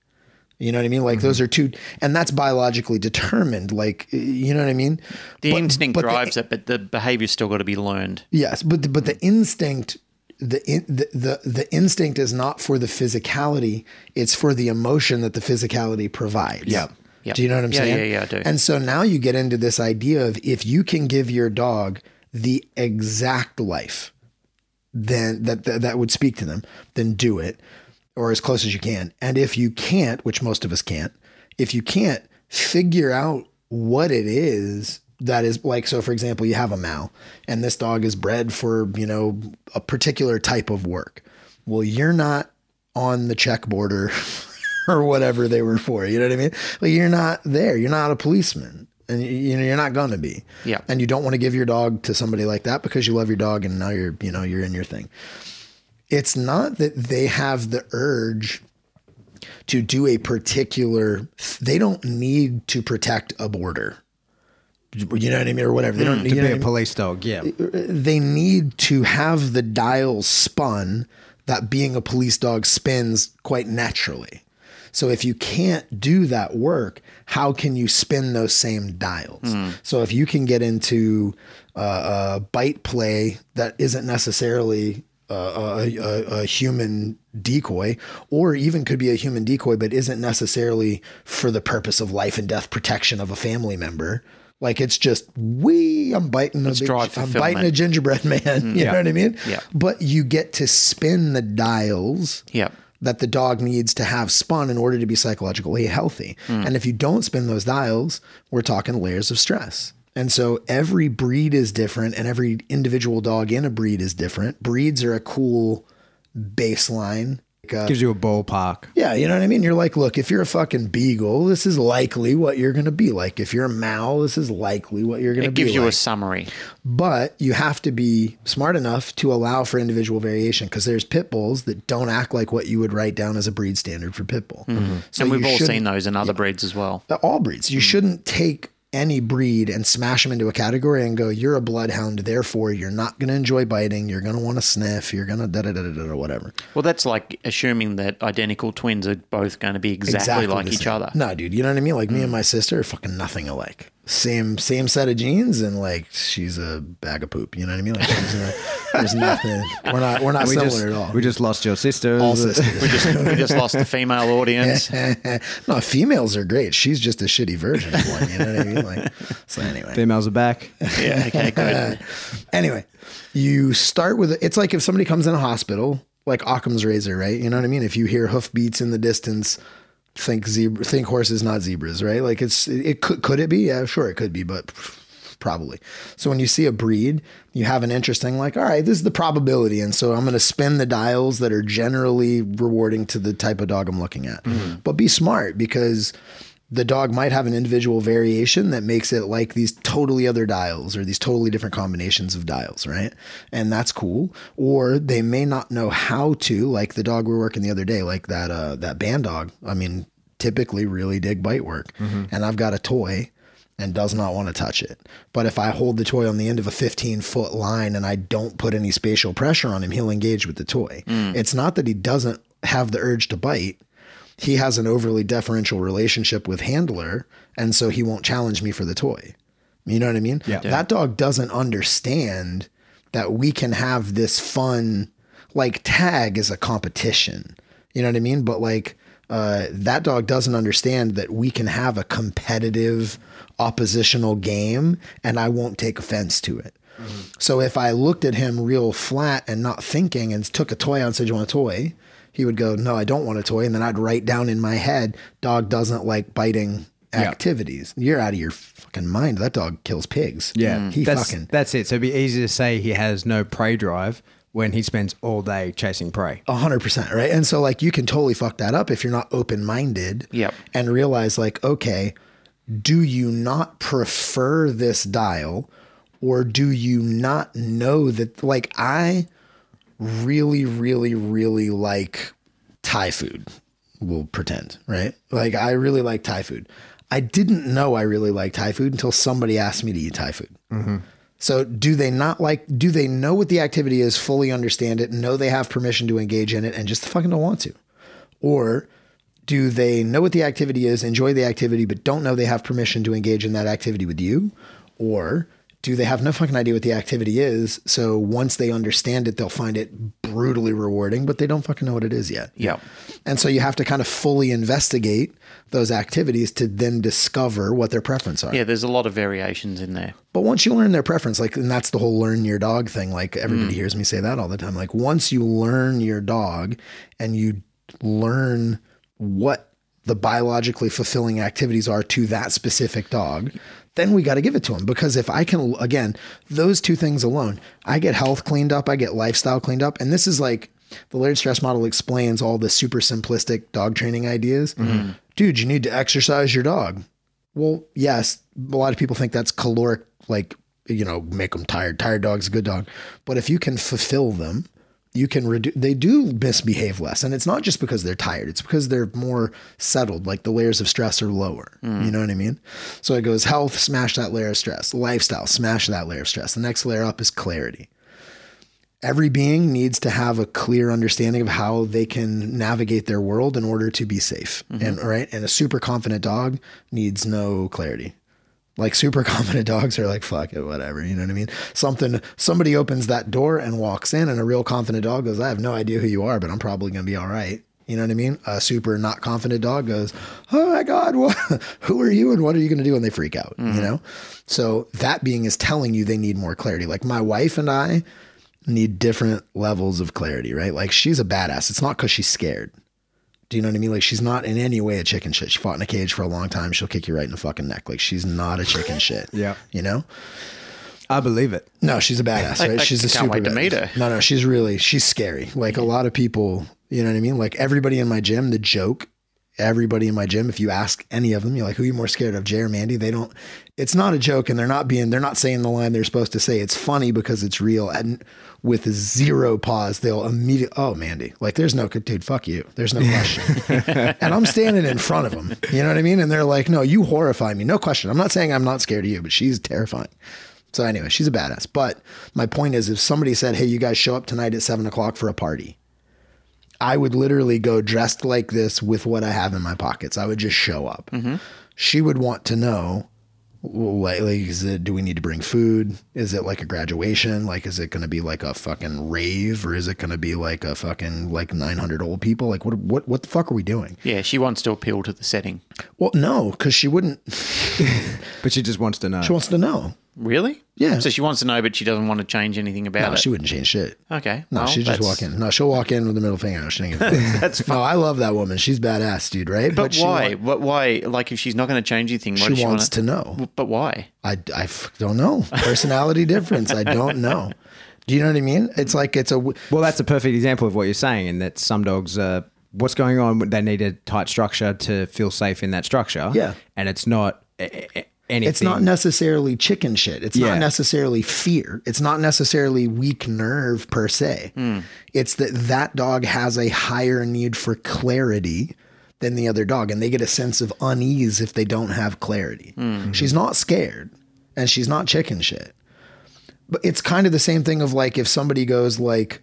You know what I mean? Like mm-hmm. those are two, and that's biologically determined. Like, you know what I mean? The But- instinct but the- drives it, but the behavior's still got to be learned. Yes, but the, but the instinct, the, in, the the the instinct is not for the physicality; it's for the emotion that the physicality provides. Yeah. Yeah. Do you know what I'm Yeah, saying? yeah, yeah, I do. And so now you get into this idea of if you can give your dog the exact life, then that that, that would speak to them, then do it, or as close as you can. And if you can't, which most of us can't, if you can't figure out what it is that is like so for example you have a mal and this dog is bred for you know a particular type of work. Well you're not on the Czech border or whatever they were for you know what i mean? Like you're not there. You're not a policeman and you- you know you're not going to be. Yeah. and you don't want to give your dog to somebody like that because you love your dog and now you're you know you're in your thing. It's not that they have the urge to do a particular they don't need to protect a border you know what i mean or whatever they don't need to be what I a mean? police dog, yeah. they need to have the dial spun that being a police dog spins quite naturally. So if you can't do that work, how can you spin those same dials? So if you can get into uh, a bite play that isn't necessarily uh, a, a, a human decoy, or even could be a human decoy, but isn't necessarily for the purpose of life and death protection of a family member, Like it's just we. I'm biting a big, I'm biting a gingerbread man. You Yeah. know what I mean? Yeah. But you get to spin the dials Yep. that the dog needs to have spun in order to be psychologically healthy. And if you don't spin those dials, we're talking layers of stress. And so every breed is different and every individual dog in a breed is different. Breeds are a cool baseline. Like, Gives you a ballpark. yeah, you know what I mean? You're like, look, if you're a fucking beagle, this is likely what you're going to be like. If you're a mal, this is likely what you're going to It be gives you a like. summary. But you have to be smart enough to allow for individual variation because there's pit bulls that don't act like what you would write down as a breed standard for pit bull. Mm-hmm. and we've all seen those in other breeds as well. all breeds. You shouldn't take any breed and smash them into a category and go, you're a bloodhound, therefore you're not going to enjoy biting. You're going to want to sniff. You're going to da da da da da whatever. Well, that's like assuming that identical twins are both going to be exactly, like each same. other. No, dude, you know what I mean? Like Mm. me and my sister are fucking nothing alike. Same same set of genes, and like she's a bag of poop. You know what I mean? Like there's, no- there's nothing. We're not we're not We similar just, at all. we just lost your sister. all sisters. We just we just lost the female audience. no, females are great. She's just a shitty version of one. You know what I mean? Like so. Anyway, Females are back. Yeah. Okay. Good. anyway, you start with it's like if somebody comes in a hospital, like Occam's razor, right? You know what I mean? If you hear hoofbeats in the distance, think zebra, think horses, not zebras, right? Like it's it could could it be? Yeah, sure, it could be, but probably. So when you see a breed, you have an interesting like, all right, this is the probability, and so I'm going to spin the dials that are generally rewarding to the type of dog I'm looking at. Mm-hmm. But be smart because the dog might have an individual variation that makes it like these totally other dials or these totally different combinations of dials, right? And that's cool. Or they may not know how to, like the dog we were working the other day, like that uh that band dog. I mean, typically really dig bite work. And I've got a toy and does not want to touch it. But if I hold the toy on the end of a 15 foot line and I don't put any spatial pressure on him, he'll engage with the toy. It's not that he doesn't have the urge to bite he has an overly deferential relationship with handler and so he won't challenge me for the toy. You know what i mean? Yeah. that dog doesn't understand that we can have this fun like tag is a competition. You know what i mean? But like uh, that dog doesn't understand that we can have a competitive oppositional game and i won't take offense to it. So if I looked at him real flat and not thinking and took a toy out and said, You want a toy? He would go, No, I don't want a toy. And then I'd write down in my head, Dog doesn't like biting activities. You're out of your fucking mind. That dog kills pigs. Yeah, mm. He that's, fucking that's it. So it'd be easy to say he has no prey drive when he spends all day chasing prey. A hundred percent, right? And so like you can totally fuck that up if you're not open minded Yep. and realize like, okay, do you not prefer this dial or do you not know that like I really, really, really like Thai food. We'll pretend, right? Like I really like Thai food. I didn't know I really like Thai food until somebody asked me to eat Thai food. Mm-hmm. So do they not like do they know what the activity is, fully understand it, know they have permission to engage in it and just fucking don't want to? Or do they know what the activity is, enjoy the activity, but don't know they have permission to engage in that activity with you? Or do they have no fucking idea what the activity is? So once they understand it, they'll find it brutally rewarding, but they don't fucking know what it is yet. Yep. And so you have to kind of fully investigate those activities to then discover what their preference are. Yeah. There's a lot of variations in there. But once you learn their preference, like, and that's the whole learn your dog thing. Like, everybody mm. hears me say that all the time. Like, once you learn your dog and you learn what the biologically fulfilling activities are to that specific dog, then we got to give it to them Because if I can, again, those two things alone, I get health cleaned up, I get lifestyle cleaned up. And this is like the layered stress model explains all the super simplistic dog training ideas. Mm-hmm. Dude, you need to exercise your dog. Well, yes, a lot of people think that's caloric, like, you know, make them tired. Tired dog's a good dog. But if you can fulfill them, you can reduce, they do misbehave less. And it's not just because they're tired, it's because they're more settled, like the layers of stress are lower. Hmm. You know what I mean? So it goes health, smash that layer of stress, lifestyle, smash that layer of stress. The next layer up is clarity. Every being needs to have a clear understanding of how they can navigate their world in order to be safe. Mm-hmm. And right, and a super confident dog needs no clarity. Like super confident dogs are like fuck it, whatever. You know what I mean? Something somebody opens that door and walks in, and a real confident dog goes, "I have no idea who you are, but I'm probably gonna be all right." You know what I mean? A super not confident dog goes, "Oh my god, what, who are you and what are you going to do?" and they freak out, you mm-hmm. know? So that being is telling you they need more clarity. Like my wife and I need different levels of clarity, right? Like she's a badass. It's not cuz she's scared. Do you know what I mean? Like she's not in any way a chicken shit. She fought in a cage for a long time. She'll kick you right in the fucking neck. Like she's not a chicken shit. Yeah. You know? I believe it. No, she's a badass, right? I she's a super wait to badass. No, no, she's really she's scary. Like a lot of people, you know what I mean? Like everybody in my gym, the joke, everybody in my gym, if you ask any of them, you're like, who are you more scared of, Jay or Mandy? They don't it's not a joke and they're not being they're not saying the line they're supposed to say. It's funny because it's real. And with zero pause, they'll immediately oh Mandy. Like there's no dude, fuck you. There's no question. and I'm standing in front of them. You know what I mean? And they're like, no, you horrify me. No question. I'm not saying I'm not scared of you, but she's terrifying. So anyway, she's a badass. But my point is, if somebody said, "Hey, you guys show up tonight at seven o'clock for a party," I would literally go dressed like this with what I have in my pockets. I would just show up. Mm-hmm. She would want to know, like, like, is it? Do we need to bring food? Is it like a graduation? Like, is it going to be like a fucking rave, or is it going to be like a fucking like nine hundred old people? Like, what? What? What the fuck are we doing? Yeah, she wants to appeal to the setting. Well, no, because she wouldn't. But she just wants to know. She wants to know. Really? Yeah. So she wants to know, but she doesn't want to change anything about No, it. she wouldn't change shit. okay. No, well, she just that's- walk in. No, she'll walk in with the middle finger. She ain't gonna- That's No, I love that woman. She's badass, dude. Right? But, she why? wa- What? Why? Like, if she's not going to change anything, why she does she wants want to know. But why? I, I f- don't know. Personality difference. I don't know. Do you know what I mean? It's like it's a. w- Well, that's a perfect example of what you're saying, and that some dogs, uh, what's going on? They need a tight structure to feel safe in that structure. Yeah. and it's not a- a- anything. It's not necessarily chicken shit. It's Yeah. not necessarily fear. It's not necessarily weak nerve per se. Hmm. It's that that dog has a higher need for clarity than the other dog, and they get a sense of unease if they don't have clarity. Hmm. Mm-hmm. She's not scared, and she's not chicken shit. But it's kind of the same thing of like if somebody goes like,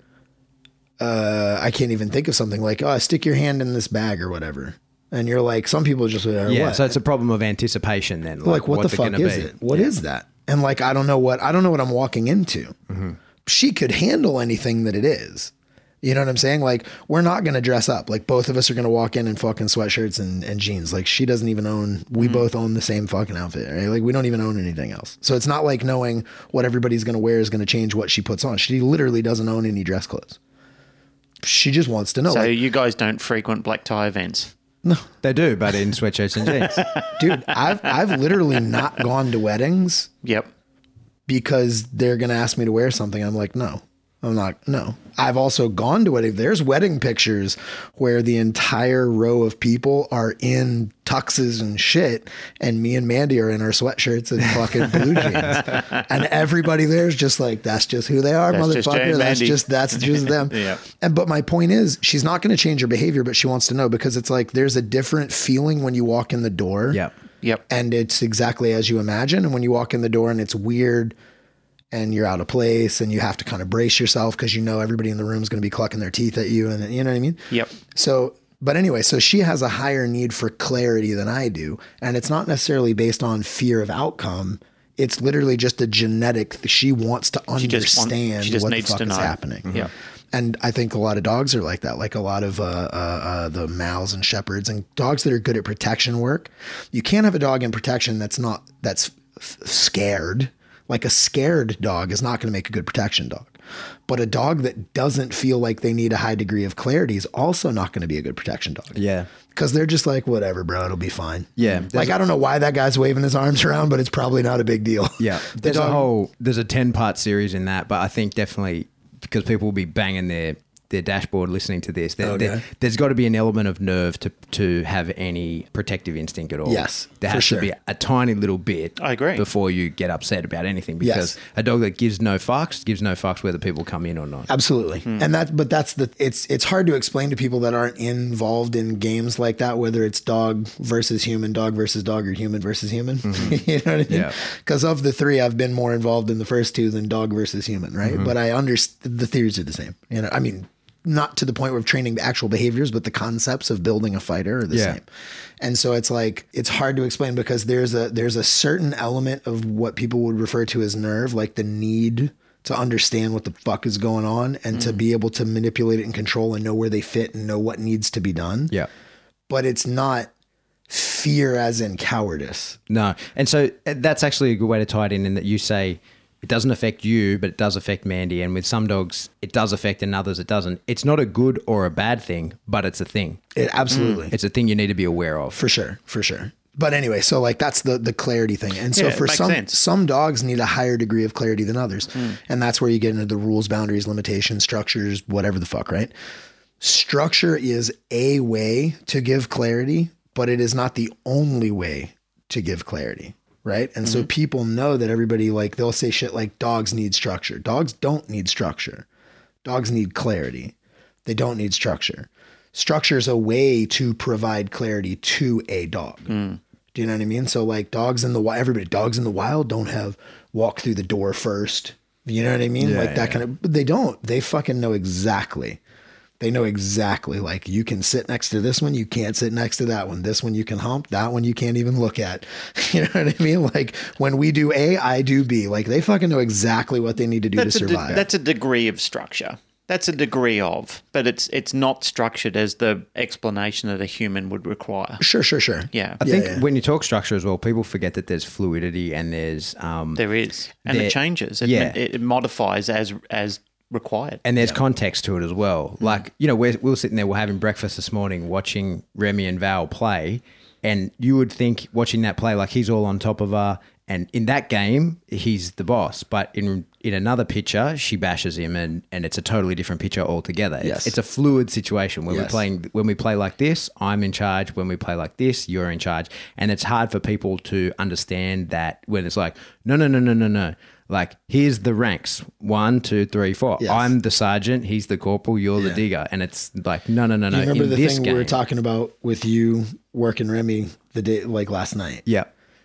uh, I can't even think of something like, oh, stick your hand in this bag or whatever. And you're like, some people just, uh, Yeah, what? so it's a problem of anticipation then. like what the fuck is be. it? What is that? And like i don't know what i don't know what i'm walking into. She could handle anything that it is. You know what i'm saying? Like we're not going to dress up. Like both of us are going to walk in in fucking sweatshirts and, and jeans. Like she doesn't even own we both own the same fucking outfit right? Like we don't even own anything else. So it's not like knowing what everybody's going to wear is going to change what she puts on. She literally doesn't own any dress clothes. She just wants to know So like, you guys don't frequent black tie events. No, they do, but in sweatshirts and jeans. dude i've i've literally not gone to weddings Yep. because they're going to ask me to wear something. I'm like, no, I'm not. No. I've also gone to wedding. There's wedding pictures where the entire row of people are in tuxes and shit, and me and Mandy are in our sweatshirts and fucking blue jeans, and everybody there's just like, that's just who they are, That's motherfucker. and That's just that's just them. Yeah. And but my point is, she's not going to change her behavior, but she wants to know because it's like there's a different feeling when you walk in the door Yep. Yep. and it's exactly as you imagine. And when you walk in the door and it's weird and you're out of place and you have to kind of brace yourself because you know everybody in the room is going to be clucking their teeth at you. And you know what I mean? Yep. So, but anyway, so she has a higher need for clarity than I do. And it's not necessarily based on fear of outcome. It's literally just a genetic, she wants to She just want- understand she just what the fuck to is know. happening. Yeah. And I think a lot of dogs are like that, like a lot of uh, uh, uh, the mals and shepherds and dogs that are good at protection work. You can't have a dog in protection that's not that's f- scared. Like a scared dog is not going to make a good protection dog. But a dog that doesn't feel like they need a high degree of clarity is also not going to be a good protection dog. Yeah. Because they're just like, whatever, bro, it'll be fine. Yeah. Like, I don't know why that guy's waving his arms around, but it's probably not a big deal. Yeah, The there's a whole there's a ten part series in that, but I think definitely because people will be banging their their dashboard listening to this, there, Okay. there, has got to be an element of nerve to to have any protective instinct at all. Yes, there for has sure. to be a tiny little bit. I agree. Before you get upset about anything, because Yes. a dog that gives no fucks gives no fucks whether people come in or not. Absolutely. Hmm. And that but that's the it's it's hard to explain to people that aren't involved in games like that whether it's dog versus human, dog versus dog or human versus human. Mm-hmm. you know what I mean? Yeah. Cuz of the 3 I've been more involved in the first two than dog versus human, right? Mm-hmm. But I understand the theories are the same. You know, I mean not to the point of training the actual behaviors, but the concepts of building a fighter are the Yeah. same. And so it's like it's hard to explain because there's a there's a certain element of what people would refer to as nerve, like the need to understand what the fuck is going on and to be able to manipulate it and control and know where they fit and know what needs to be done. Yeah. But it's not fear as in cowardice. No. And so uh, that's actually a good way to tie it in, in that you say it doesn't affect you, but it does affect Mandy. And with some dogs, it does affect, and others, it doesn't. It's not a good or a bad thing, but it's a thing. It absolutely. It's a thing you need to be aware of. For sure, for sure. But anyway, so like that's the the clarity thing. And so Yeah, for some sense. some dogs need a higher degree of clarity than others. Hmm. And that's where you get into the rules, boundaries, limitations, structures, whatever the fuck, right? Structure is a way to give clarity, but it is not the only way to give clarity, right? And so mm-hmm. people know that everybody like they'll say shit like dogs need structure. Dogs don't need structure. Dogs need clarity. They don't need structure. Structure is a way to provide clarity to a dog. Hmm. Do you know what I mean? So like dogs in the wild, everybody dogs in the wild don't have walk through the door first. You know what I mean? Yeah, like that yeah. kind of. But they don't. They fucking know exactly. They know exactly. Like you can sit next to this one, you can't sit next to that one. This one you can hump. That one you can't even look at. You know what I mean? Like when we do A, I do B. Like they fucking know exactly what they need to do That's to a, de- survive. that's a degree of structure. That's a degree of, but it's it's not structured as the explanation that a human would require. sure, sure, sure. Yeah, I think yeah. when you talk structure as well, people forget that there's fluidity and there's um, there is, and There- it changes. It, yeah. it, modifies as as required. and there's context to it as well. Mm. Like, you know, we're, we were sitting there, we're having breakfast this morning watching Remy and Val play. And you would think watching that play, like he's all on top of her. And in that game, he's the boss. But in in another picture, she bashes him and, and it's a totally different picture altogether. It's- Yes. It's, a fluid situation. When we're playing when we play like this, I'm in charge. When we play like this, you're in charge. And it's hard for people to understand that when it's like, no, no, no, no, no, no. Like, here's the ranks one, two, three, four. Yes. I'm the sergeant, he's the corporal, you're the digger. And it's like, no, no, no, no. Remember in the this thing game, we were talking about with you working Remy the day like last night? Yeah.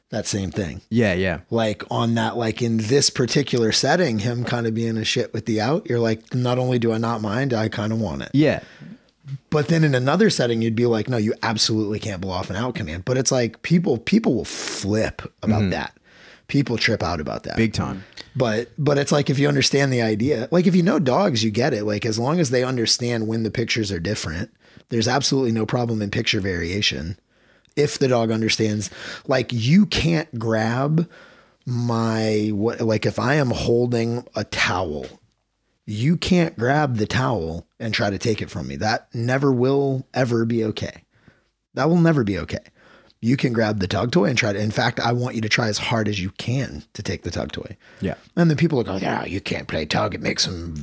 That same thing. Yeah, yeah. like on that like in this particular setting him kind of being a shit with the out you're like not only do i not mind i kind of want it Yeah. but then in another setting you'd be like no you absolutely can't blow off an out command but it's like people people will flip about mm-hmm. that people trip out about that. Big time. but but it's like if you understand the idea like if you know dogs you get it. Like as long as they understand when the pictures are different there's absolutely no problem in picture variation. If the dog understands like you can't grab my what like if i am holding a towel you can't grab the towel and try to take it from me. That never will ever be okay. That will never be okay you can grab the tug toy and try to in fact i want you to try as hard as you can to take the tug toy Yeah. and then people are going, yeah, you can't play tug. It makes them,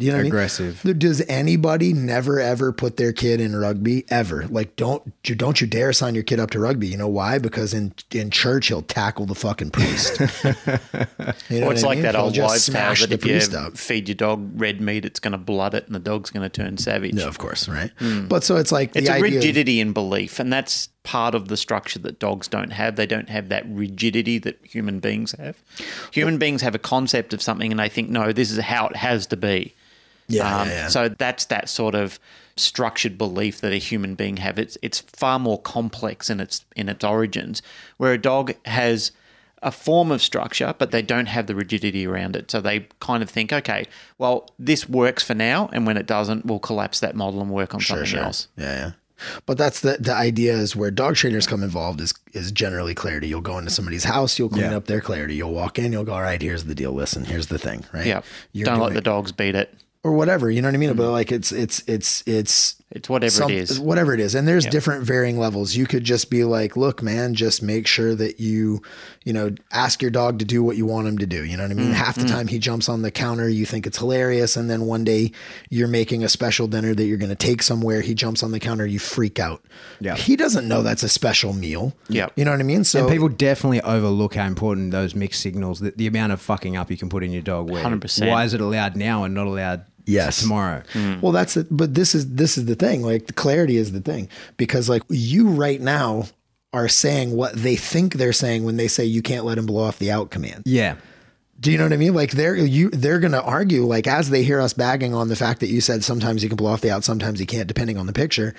you know, what I mean? Aggressive. Does anybody never ever put their kid in rugby ever? Like, don't you don't you dare sign your kid up to rugby? You know why? Because in in church he'll tackle the fucking priest. You know Well, it's what I like mean? that He'll old just wives' tale smash that the if you up. feed your dog red meat, it's going to blood it, and the dog's going to turn savage. No, of course, right? Hmm. But so it's like. It's the a idea of- rigidity in belief, and that's part of the structure that dogs don't have. They don't have that rigidity that human beings have. Human beings have a concept of something, and they think, no, this is how it has to be. yeah, Um, yeah, yeah. So that's that sort of structured belief that a human being have. It's it's far more complex in its in its origins, where a dog has a form of structure, but they don't have the rigidity around it. So they kind of think, okay, well, this works for now, and when it doesn't, we'll collapse that model and work on something else. Yeah, yeah. But that's the the idea is where dog trainers come involved is is generally clarity. You'll go into somebody's house, you'll clean Yeah. up their clarity. You'll walk in, you'll go, all right, here's the deal. Listen, here's the thing, right? Yeah, You're don't let the dogs beat it. or whatever. You know what I mean? Mm-hmm. But like it's it's it's it's It's whatever some- it is. whatever it is. And there's different varying levels. You could just be like, look, man, just make sure that you, you know, ask your dog to do what you want him to do. You know what I Mm, mean? Half the time he jumps on the counter, you think it's hilarious. And then one day you're making a special dinner that you're going to take somewhere. He jumps on the counter, you freak out. Yeah. He doesn't know that's a special meal. Yeah. You know what I mean? So And people definitely overlook how important those mixed signals, the, the amount of fucking up you can put in your dog. Where 100%. Why is it allowed now and not allowed Yes. tomorrow? Mm. Well, that's it. But this is this is the thing. Like the clarity is the thing because like you right now are saying what they think they're saying when they say you can't let him blow off the out command. Yeah. Do you know what I mean? Like they're you they're gonna argue like as they hear us bagging on the fact that you said sometimes you can blow off the out, sometimes you can't, depending on the picture.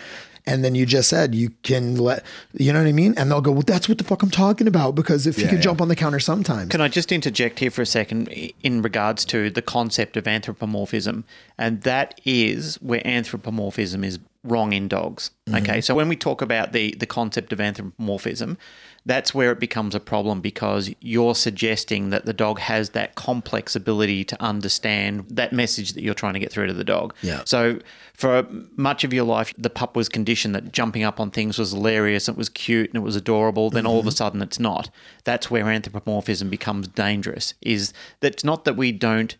And then you just said you can let, you know what I mean? And they'll go, well, that's what the fuck I'm talking about because if he Yeah, could yeah. jump on the counter sometimes. Can I just interject here for a second in regards to the concept of anthropomorphism? And that is where anthropomorphism is wrong in dogs. Mm-hmm. Okay, so when we talk about the, the concept of anthropomorphism, that's where it becomes a problem because you're suggesting that the dog has that complex ability to understand that message that you're trying to get through to the dog. Yeah. So for much of your life, the pup was conditioned that jumping up on things was hilarious, it was cute, and it was adorable. Then all of a mm-hmm. sudden, it's not. That's where anthropomorphism becomes dangerous. Is that it's not that we don't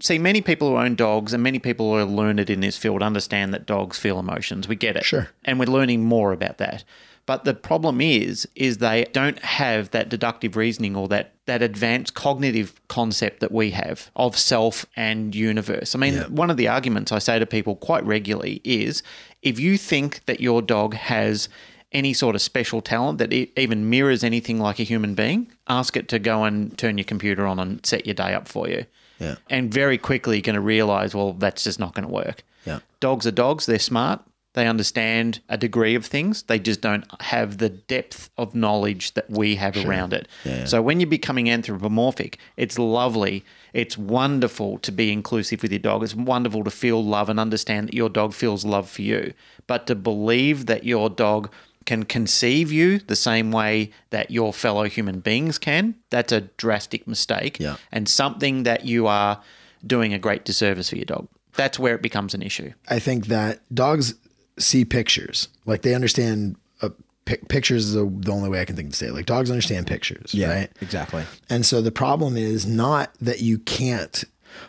see many people who own dogs and many people who are learned in this field understand that dogs feel emotions. We get it, Sure. and we're learning more about that. But the problem is, is they don't have that deductive reasoning or that that advanced cognitive concept that we have of self and universe. I mean, one of the arguments I say to people quite regularly is, if you think that your dog has any sort of special talent that it even mirrors anything like a human being, ask it to go and turn your computer on and set your day up for you. Yeah. And very quickly you're going to realize, well, that's just not going to work. Yeah. Dogs are dogs, they're smart. They understand a degree of things. They just don't have the depth of knowledge that we have around it. So when you're becoming anthropomorphic, it's lovely. It's wonderful to be inclusive with your dog. It's wonderful to feel love and understand that your dog feels love for you. But to believe that your dog can conceive you the same way that your fellow human beings can, that's a drastic mistake Yeah. and something that you are doing a great disservice for your dog. That's where it becomes an issue. I think that dogs see pictures. Like they understand uh, pic- pictures is the, the only way I can think to say it. Like dogs understand pictures, right? exactly. And so the problem is not that you can't.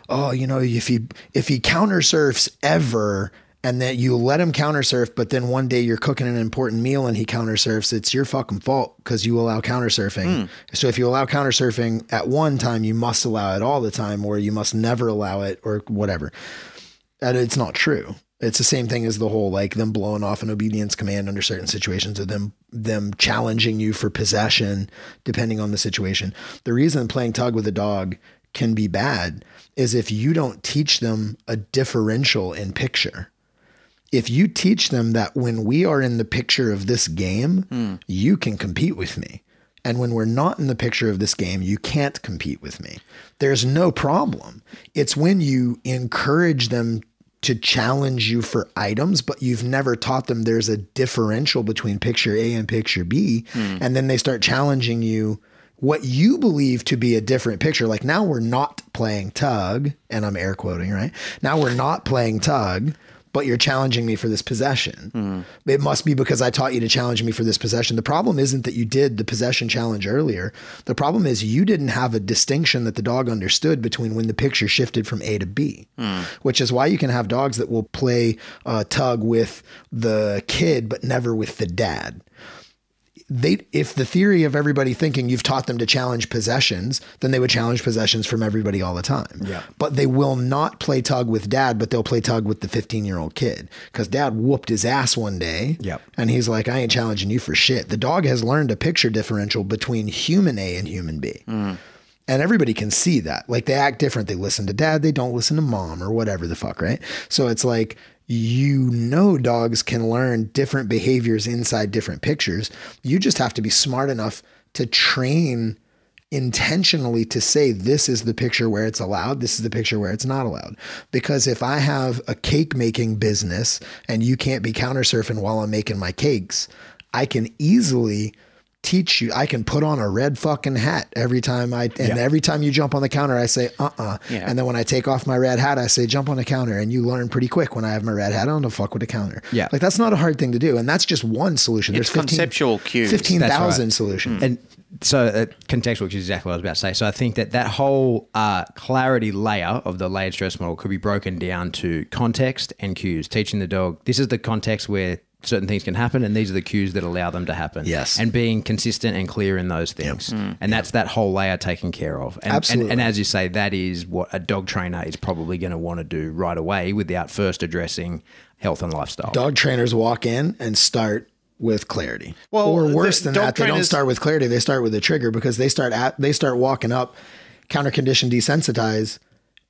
Oh, you know, if he if he counter surfs ever, and that you let him counter surf, but then one day you're cooking an important meal and he counter surfs, it's your fucking fault because you allow counter surfing. So if you allow counter surfing at one time, you must allow it all the time, or you must never allow it, or whatever. And it's not true. It's the same thing as the whole like them blowing off an obedience command under certain situations, or them them challenging you for possession, depending on the situation. The reason playing tug with a dog can be bad is if you don't teach them a differential in picture. If you teach them that when we are in the picture of this game, hmm. you can compete with me. And when we're not in the picture of this game, you can't compete with me. There's no problem. It's when you encourage them to challenge you for items, but you've never taught them there's a differential between picture A and picture B. Hmm. And then they start challenging you what you believe to be a different picture. Like now we're not playing tug, and I'm air quoting, right? Now we're not playing tug. But you're challenging me for this possession. It must be because I taught you to challenge me for this possession. The problem isn't that you did the possession challenge earlier. The problem is you didn't have a distinction that the dog understood between when the picture shifted from A to B, which is why you can have dogs that will play uh, tug with the kid, but never with the dad they if the theory of everybody thinking you've taught them to challenge possessions, then they would challenge possessions from everybody all the time. Yeah. But they will not play tug with dad, but they'll play tug with the 15 year old kid because dad whooped his ass one day. Yep. And he's like, I ain't challenging you for shit. The dog has learned a picture differential between human A and human B. Mm-hmm. And everybody can see that. Like they act different. They listen to dad, they don't listen to mom or whatever the fuck, right? So it's like you know dogs can learn different behaviors inside different pictures. You just have to be smart enough to train intentionally to say this is the picture where it's allowed, this is the picture where it's not allowed. Because if I have a cake making business and you can't be counter surfing while I'm making my cakes, I can easily teach you I can put on a red fucking hat every time I and Yeah. every time you jump on the counter I say uh-uh Yeah. and then when I take off my red hat I say jump on the counter and you learn pretty quick when I have my red hat on to fuck with the counter Yeah. like that's not a hard thing to do and that's just one solution It's conceptual cues. 15,000 That's solutions And so, uh, contextual, which is exactly what I was about to say. So, I think that that whole uh, clarity layer of the layered stress model could be broken down to context and cues. Teaching the dog this is the context where certain things can happen, and these are the cues that allow them to happen. Yes. and being consistent and clear in those things, mm. and that's that whole layer taken care of. And, Absolutely. And, and as you say, that is what a dog trainer is probably going to want to do right away, without first addressing health and lifestyle. dog trainers walk in and start with clarity. Well, or worse than dog that, they don't start with clarity. They start with a trigger because they start at they start walking up, counter condition, desensitize,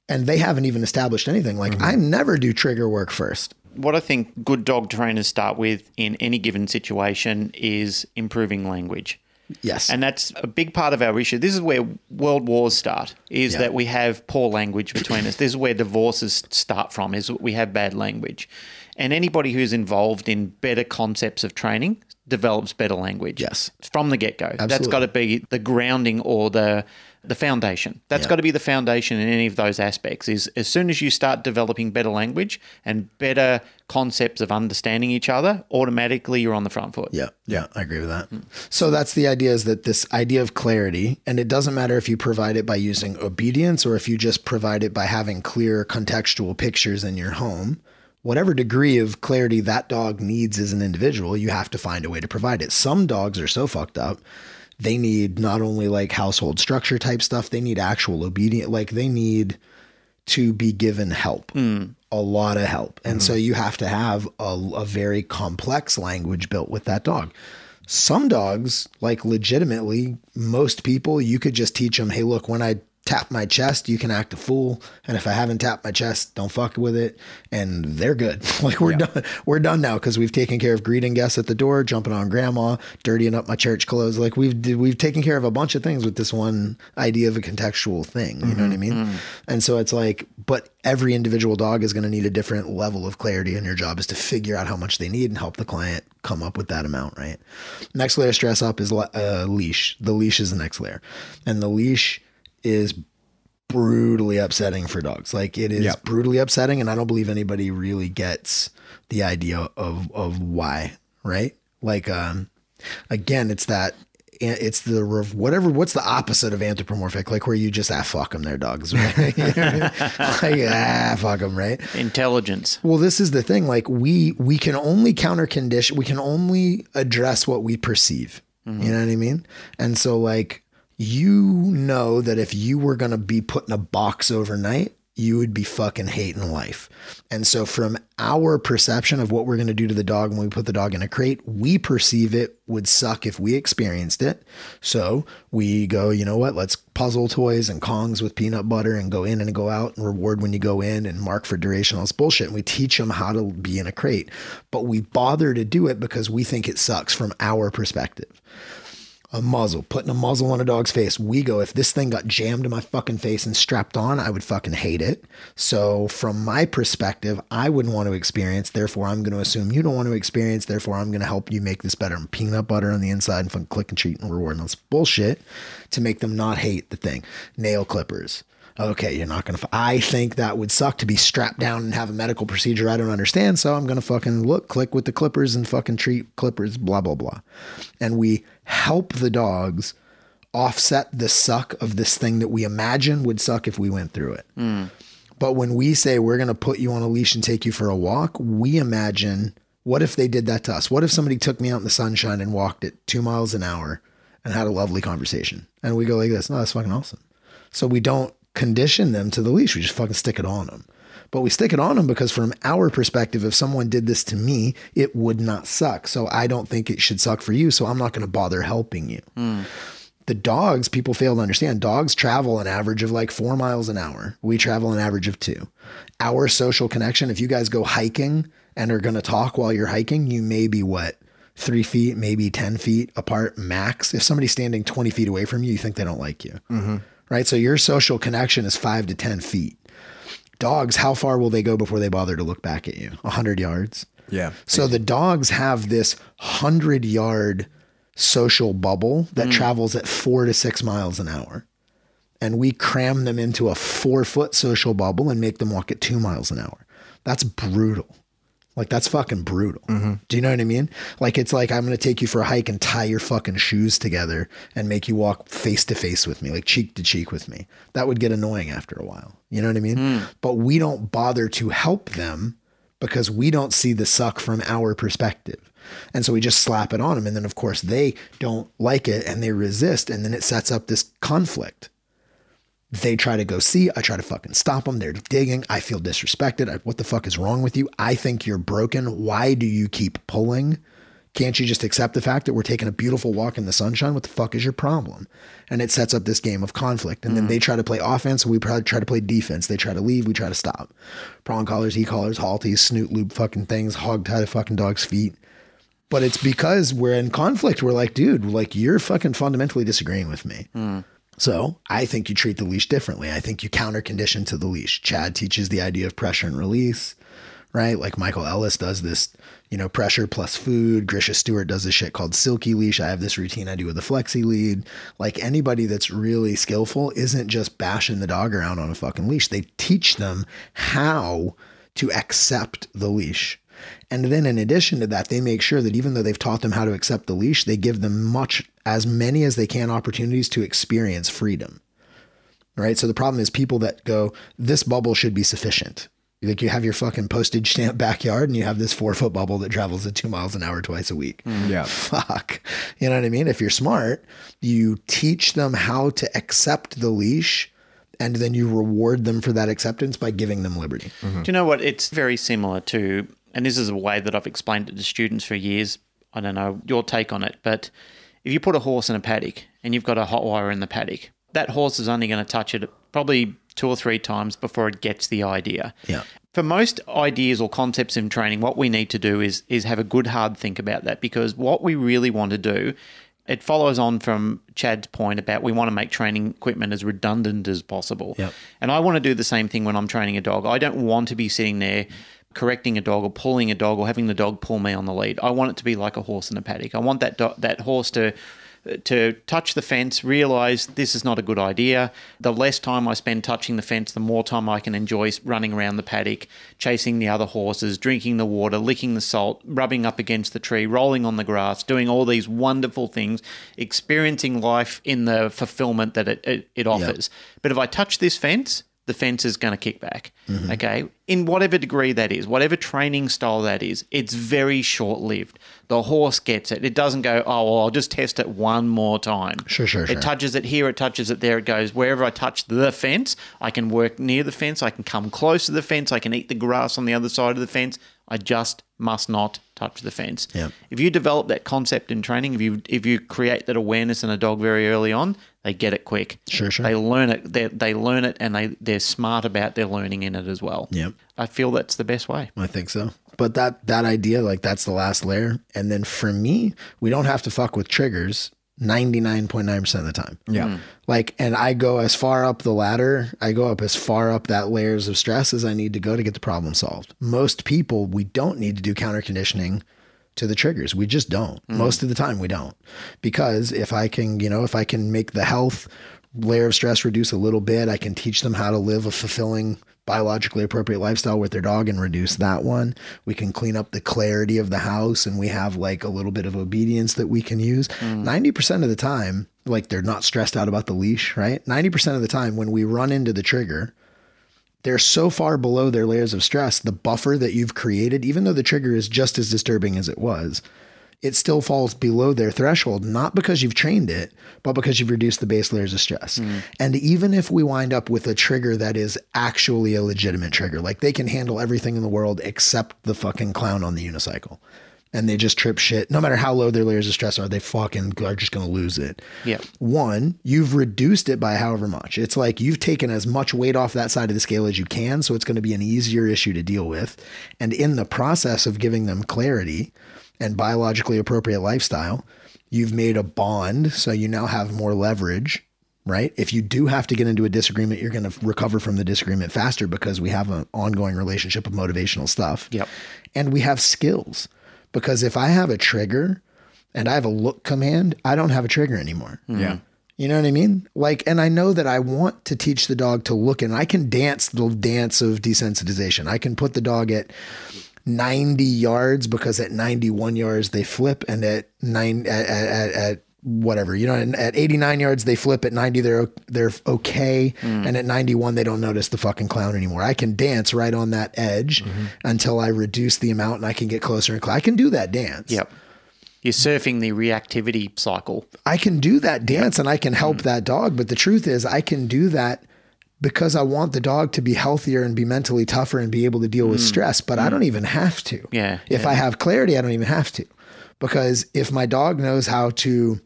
and they haven't even established anything. Like mm-hmm. I never do trigger work first. What I think good dog trainers start with in any given situation is improving language. Yes. And that's a big part of our issue. This is where world wars start, is Yeah. that we have poor language between us. This is where divorces start from, is we have bad language. And anybody who's involved in better concepts of training develops better language. Yes. From the get go. That's got to be the grounding or the the foundation. That's Yeah. got to be the foundation in any of those aspects. Is as soon as you start developing better language and better concepts of understanding each other, automatically you're on the front foot. Yeah, yeah, I agree with that. So that's the idea is that this idea of clarity, and it doesn't matter if you provide it by using obedience or if you just provide it by having clear contextual pictures in your home. Whatever degree of clarity that dog needs as an individual, you have to find a way to provide it. Some dogs are so fucked up. They need not only like household structure type stuff, they need actual obedient, like they need to be given help, hmm. a lot of help. And so hmm. you have to have a, a very complex language built with that dog. Some dogs, like legitimately, most people, you could just teach them, hey, look, when I tap my chest, you can act a fool. And if I haven't tapped my chest, don't fuck with it. And they're good. like we're done. We're done now because we've taken care of greeting guests at the door, jumping on grandma, dirtying up my church clothes. Like we've we've taken care of a bunch of things with this one idea of a contextual thing. You know what I mean? And so it's like, but every individual dog is going to need a different level of clarity, and your job is to figure out how much they need and help the client come up with that amount. Right. Next layer of stress up is le- uh, leash. The leash is the next layer, and the leash is brutally upsetting for dogs. Like it is Yep. brutally upsetting, and I don't believe anybody really gets the idea of of why. Right? Like, um, again, it's that. It's the whatever. What's the opposite of anthropomorphic? Like where you just ah fuck them, they're dogs. Right? You know I mean? like ah fuck them, right? Intelligence. Well, this is the thing. Like we we can only counter condition. We can only address what we perceive. You know what I mean? And so, like you know that if you were gonna be put in a box overnight, you would be fucking hating life. And so, from our perception of what we're gonna do to the dog when we put the dog in a crate, we perceive it would suck if we experienced it. So we go, you know what? Let's puzzle toys and Kongs with peanut butter and go in and go out and reward when you go in and mark for duration. All this bullshit. And we teach them how to be in a crate, but we bother to do it because we think it sucks from our perspective a muzzle, putting a muzzle on a dog's face. We go, if this thing got jammed in my fucking face and strapped on, I would fucking hate it. So, from my perspective, I wouldn't want to experience. Therefore, I'm going to assume you don't want to experience. Therefore, I'm going to help you make this better. And Peanut butter on the inside and fucking click and treat and reward. And that's bullshit to make them not hate the thing. Nail clippers. Okay, you're not going to. I think that would suck to be strapped down and have a medical procedure I don't understand. So I'm going to fucking look, click with the clippers and fucking treat clippers, blah, blah, blah. And we help the dogs offset the suck of this thing that we imagine would suck if we went through it. But when we say we're going to put you on a leash and take you for a walk, we imagine what if they did that to us? What if somebody took me out in the sunshine and walked at two miles an hour and had a lovely conversation? And we go like this, no, that's fucking awesome. So we don't condition them to the leash. We just fucking stick it on them. But we stick it on them because from our perspective, if someone did this to me, it would not suck. So I don't think it should suck for you. So I'm not going to bother helping you. Hmm. The dogs, people fail to understand. Dogs travel an average of like four miles an hour. We travel an average of two. Our social connection, if you guys go hiking and are going to talk while you're hiking, you may be what? Three feet, maybe 10 feet apart max. If somebody's standing 20 feet away from you, you think they don't like you. Mm-hmm. Right. So your social connection is five to 10 feet. Dogs, how far will they go before they bother to look back at you? 100 yards. Yeah. So the dogs have this hundred yard social bubble that mm. travels at four to six miles an hour. And we cram them into a four foot social bubble and make them walk at two miles an hour. That's brutal. Like that's fucking brutal. Do you know what I mean? Like it's like I'm gonna take you for a hike and tie your fucking shoes together and make you walk face to face with me, like cheek to cheek with me. That would get annoying after a while. You know what I mean? Hmm. But we don't bother to help them because we don't see the suck from our perspective. And so we just slap it on them. And then, of course, they don't like it and they resist. And then it sets up this conflict. They try to go see. I try to fucking stop them. They're digging. I feel disrespected. I, what the fuck is wrong with you? I think you're broken. Why do you keep pulling? Can't you just accept the fact that we're taking a beautiful walk in the sunshine? What the fuck is your problem? And it sets up this game of conflict. And then mm-hmm. they try to play offense, and we probably try to play defense. They try to leave, we try to stop. Prong collars, e collars, halties, snoot loop fucking things, hog tie the fucking dog's feet. But it's because we're in conflict. We're like, dude, like you're fucking fundamentally disagreeing with me. Mm. So I think you treat the leash differently. I think you counter condition to the leash. Chad teaches the idea of pressure and release, right? Like Michael Ellis does this, you know, pressure plus food. Grisha Stewart does this shit called silky leash. I have this routine I do with a flexi lead. Like anybody that's really skillful isn't just bashing the dog around on a fucking leash. They teach them how to accept the leash. And then in addition to that, they make sure that even though they've taught them how to accept the leash, they give them much as many as they can opportunities to experience freedom. Right? So the problem is people that go, this bubble should be sufficient. Like you have your fucking postage stamp backyard and you have this four foot bubble that travels at two miles an hour twice a week. Mm-hmm. Yeah. Fuck. You know what I mean? If you're smart, you teach them how to accept the leash and then you reward them for that acceptance by giving them liberty. Mm-hmm. Do you know what? It's very similar to, and this is a way that I've explained it to students for years. I don't know your take on it, but if you put a horse in a paddock and you've got a hot wire in the paddock, that horse is only going to touch it probably two or three times before it gets the idea. Yeah. For most ideas or concepts in training, what we need to do is is have a good hard think about that because what we really want to do, it follows on from Chad's point about we want to make training equipment as redundant as possible. Yep. And I want to do the same thing when I'm training a dog. I don't want to be sitting there correcting a dog or pulling a dog or having the dog pull me on the lead. I want it to be like a horse in a paddock. I want that do- that horse to to touch the fence, realize this is not a good idea. The less time I spend touching the fence, the more time I can enjoy running around the paddock, chasing the other horses, drinking the water, licking the salt, rubbing up against the tree, rolling on the grass, doing all these wonderful things, experiencing life in the fulfillment that it, it, it offers. But if I touch this fence, the fence is going to kick back. Mm-hmm. Okay. In whatever degree that is, whatever training style that is, it's very short lived. The horse gets it. It doesn't go, oh, well, I'll just test it one more time. Sure, sure, It sure. touches it here, it touches it there, it goes. Wherever I touch the fence, I can work near the fence, I can come close to the fence, I can eat the grass on the other side of the fence. I just must not touch the fence. Yep. If you develop that concept in training, if you if you create that awareness in a dog very early on, they get it quick. Sure, sure. They learn it. They, they learn it, and they they're smart about their learning in it as well. Yep. I feel that's the best way. I think so. But that that idea, like that's the last layer. And then for me, we don't have to fuck with triggers 99.9% of the time. Yeah. Mm. Like, and I go as far up the ladder, I go up as far up that layers of stress as I need to go to get the problem solved. Most people, we don't need to do counter conditioning to the triggers. We just don't. Mm. Most of the time, we don't. Because if I can, you know, if I can make the health layer of stress reduce a little bit, I can teach them how to live a fulfilling, biologically appropriate lifestyle with their dog and reduce that one. We can clean up the clarity of the house and we have like a little bit of obedience that we can use. Mm. 90% of the time, like they're not stressed out about the leash, right? 90% of the time when we run into the trigger, they're so far below their layers of stress, the buffer that you've created, even though the trigger is just as disturbing as it was, it still falls below their threshold, not because you've trained it, but because you've reduced the base layers of stress. Hmm. And even if we wind up with a trigger that is actually a legitimate trigger, like they can handle everything in the world except the fucking clown on the unicycle. And they just trip shit. No matter how low their layers of stress are, they fucking are just going to lose it. Yeah. One, you've reduced it by however much. It's like you've taken as much weight off that side of the scale as you can. So it's going to be an easier issue to deal with. And in the process of giving them clarity and biologically appropriate lifestyle, you've made a bond. So you now have more leverage, right? If you do have to get into a disagreement, you're going to recover from the disagreement faster because we have an ongoing relationship of motivational stuff. Yep. And we have skills because if I have a trigger and I have a look command, I don't have a trigger anymore. Mm-hmm. Yeah. You know what I mean? Like, and I know that I want to teach the dog to look, and I can dance the dance of desensitization. I can put the dog at 90 yards because at 91 yards they flip, and at nine at, at, at whatever you know, and at 89 yards they flip. At 90 they're they're okay, and at 91 they don't notice the fucking clown anymore. I can dance right on that edge until I reduce the amount, and I can get closer and closer. I can do that dance. Yep. You're surfing the reactivity cycle. I can do that dance and I can Mm. help that dog. But the truth is, I can do that because I want the dog to be healthier and be mentally tougher and be able to deal with stress. But I don't even have to. Mm. Yeah, If I have clarity, I don't even have to. Because if my dog knows how to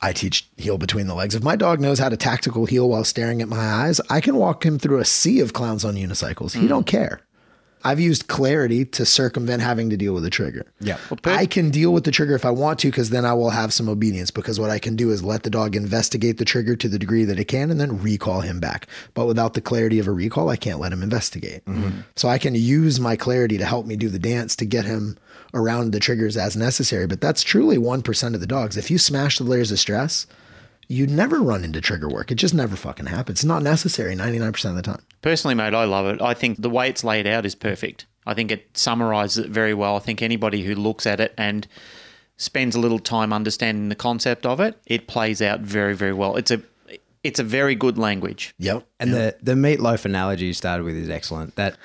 I teach heel between the legs. If my dog knows how to tactical heel while staring at my eyes, I can walk him through a sea of clowns on unicycles. He hmm. don't care. I've used clarity to circumvent having to deal with a trigger. Yeah. I can deal with the trigger if I want to, because then I will have some obedience. Because what I can do is let the dog investigate the trigger to the degree that it can and then recall him back. But without the clarity of a recall, I can't let him investigate. Mm-hmm. So I can use my clarity to help me do the dance to get him around the triggers as necessary. But that's truly 1% of the dogs. If you smash the layers of stress, you never run into trigger work. It just never fucking happens. It's not necessary 99% of the time. Personally, mate, I love it. I think the way it's laid out is perfect. I think it summarizes it very well. I think anybody who looks at it and spends a little time understanding the concept of it, it plays out very, very well. It's a it's a very good language. Yep. And the the meatloaf analogy you started with is excellent. That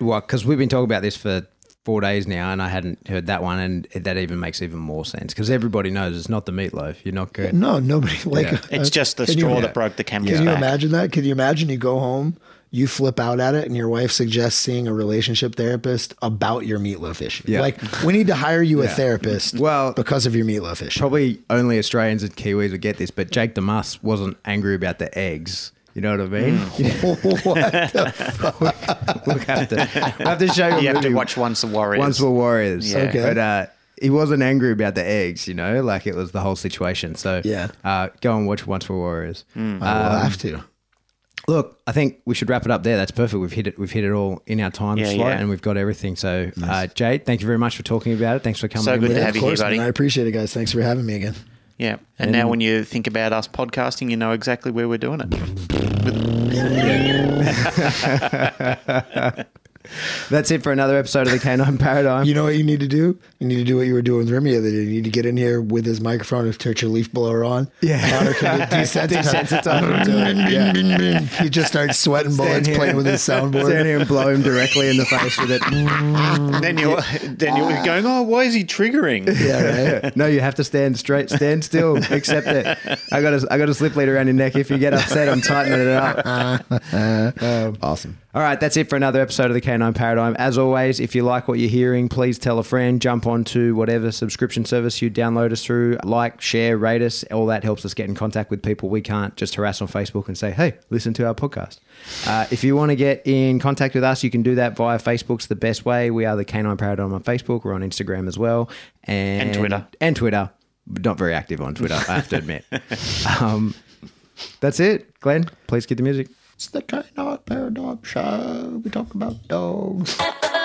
well, because we've been talking about this for four days now, and I hadn't heard that one, and that even makes even more sense because everybody knows it's not the meatloaf. You're not good. No, nobody like Yeah. Uh, it's just the Can you- straw yeah. that broke the camel's Can you back. imagine that? Can you imagine you go home, you flip out at it, and your wife suggests seeing a relationship therapist about your meatloaf issue? Yeah. Like, we need to hire you a therapist Well- because of your meatloaf issue. Probably only Australians and Kiwis would get this, but Jake the Muss wasn't angry about the eggs. You know what I mean? we'll have to, we'll have to show you. You have to watch Once the Warriors. Once were warriors. Yeah. Okay. But uh, he wasn't angry about the eggs, you know, like it was the whole situation. So Yeah. uh, go and watch Once were warriors. I will have to. Look, I think we should wrap it up there. That's perfect. We've hit it. We've hit it all in our time Yeah, slot, yeah. and we've got everything. So, uh, Jade, thank you very much for talking about it. Thanks for coming. So in good with to us. have Of you here, buddy. man. I appreciate it, guys. Thanks for having me again. Yeah. And, now when you think about us podcasting, you know exactly where we're doing it. That's it for another episode of the Canine Paradigm. You know what you need to do? You need to do what you were doing with Remy the other day. You need to get in here with his microphone and turn your leaf blower on. Yeah. Connor can desensitize him to it. Yeah. He just starts sweating bullets here. playing with his soundboard. Stand soundboard. here and blow him directly in the face with it. then you're then you're going, oh, why is he triggering? Yeah, right. no, you have to stand straight, stand still, accept it. I got a, I got a slip lead around your neck. If you get upset, I'm tightening it up. Um, awesome. All right, that's it for another episode of the Canine Paradigm. As always, if you like what you're hearing, please tell a friend, jump onto whatever subscription service you download us through, like, share, rate us. All that helps us get in contact with people we can't just harass on Facebook and say, hey, listen to our podcast. Uh, if you want to get in contact with us, you can do that via Facebook's the best way. We are the Canine Paradigm on Facebook. We're on Instagram as well. And, And Twitter. And Twitter. Not very active on Twitter, I have to admit. um, that's it. Glenn, please get the music. It's the of paradigm show. We talk about dogs.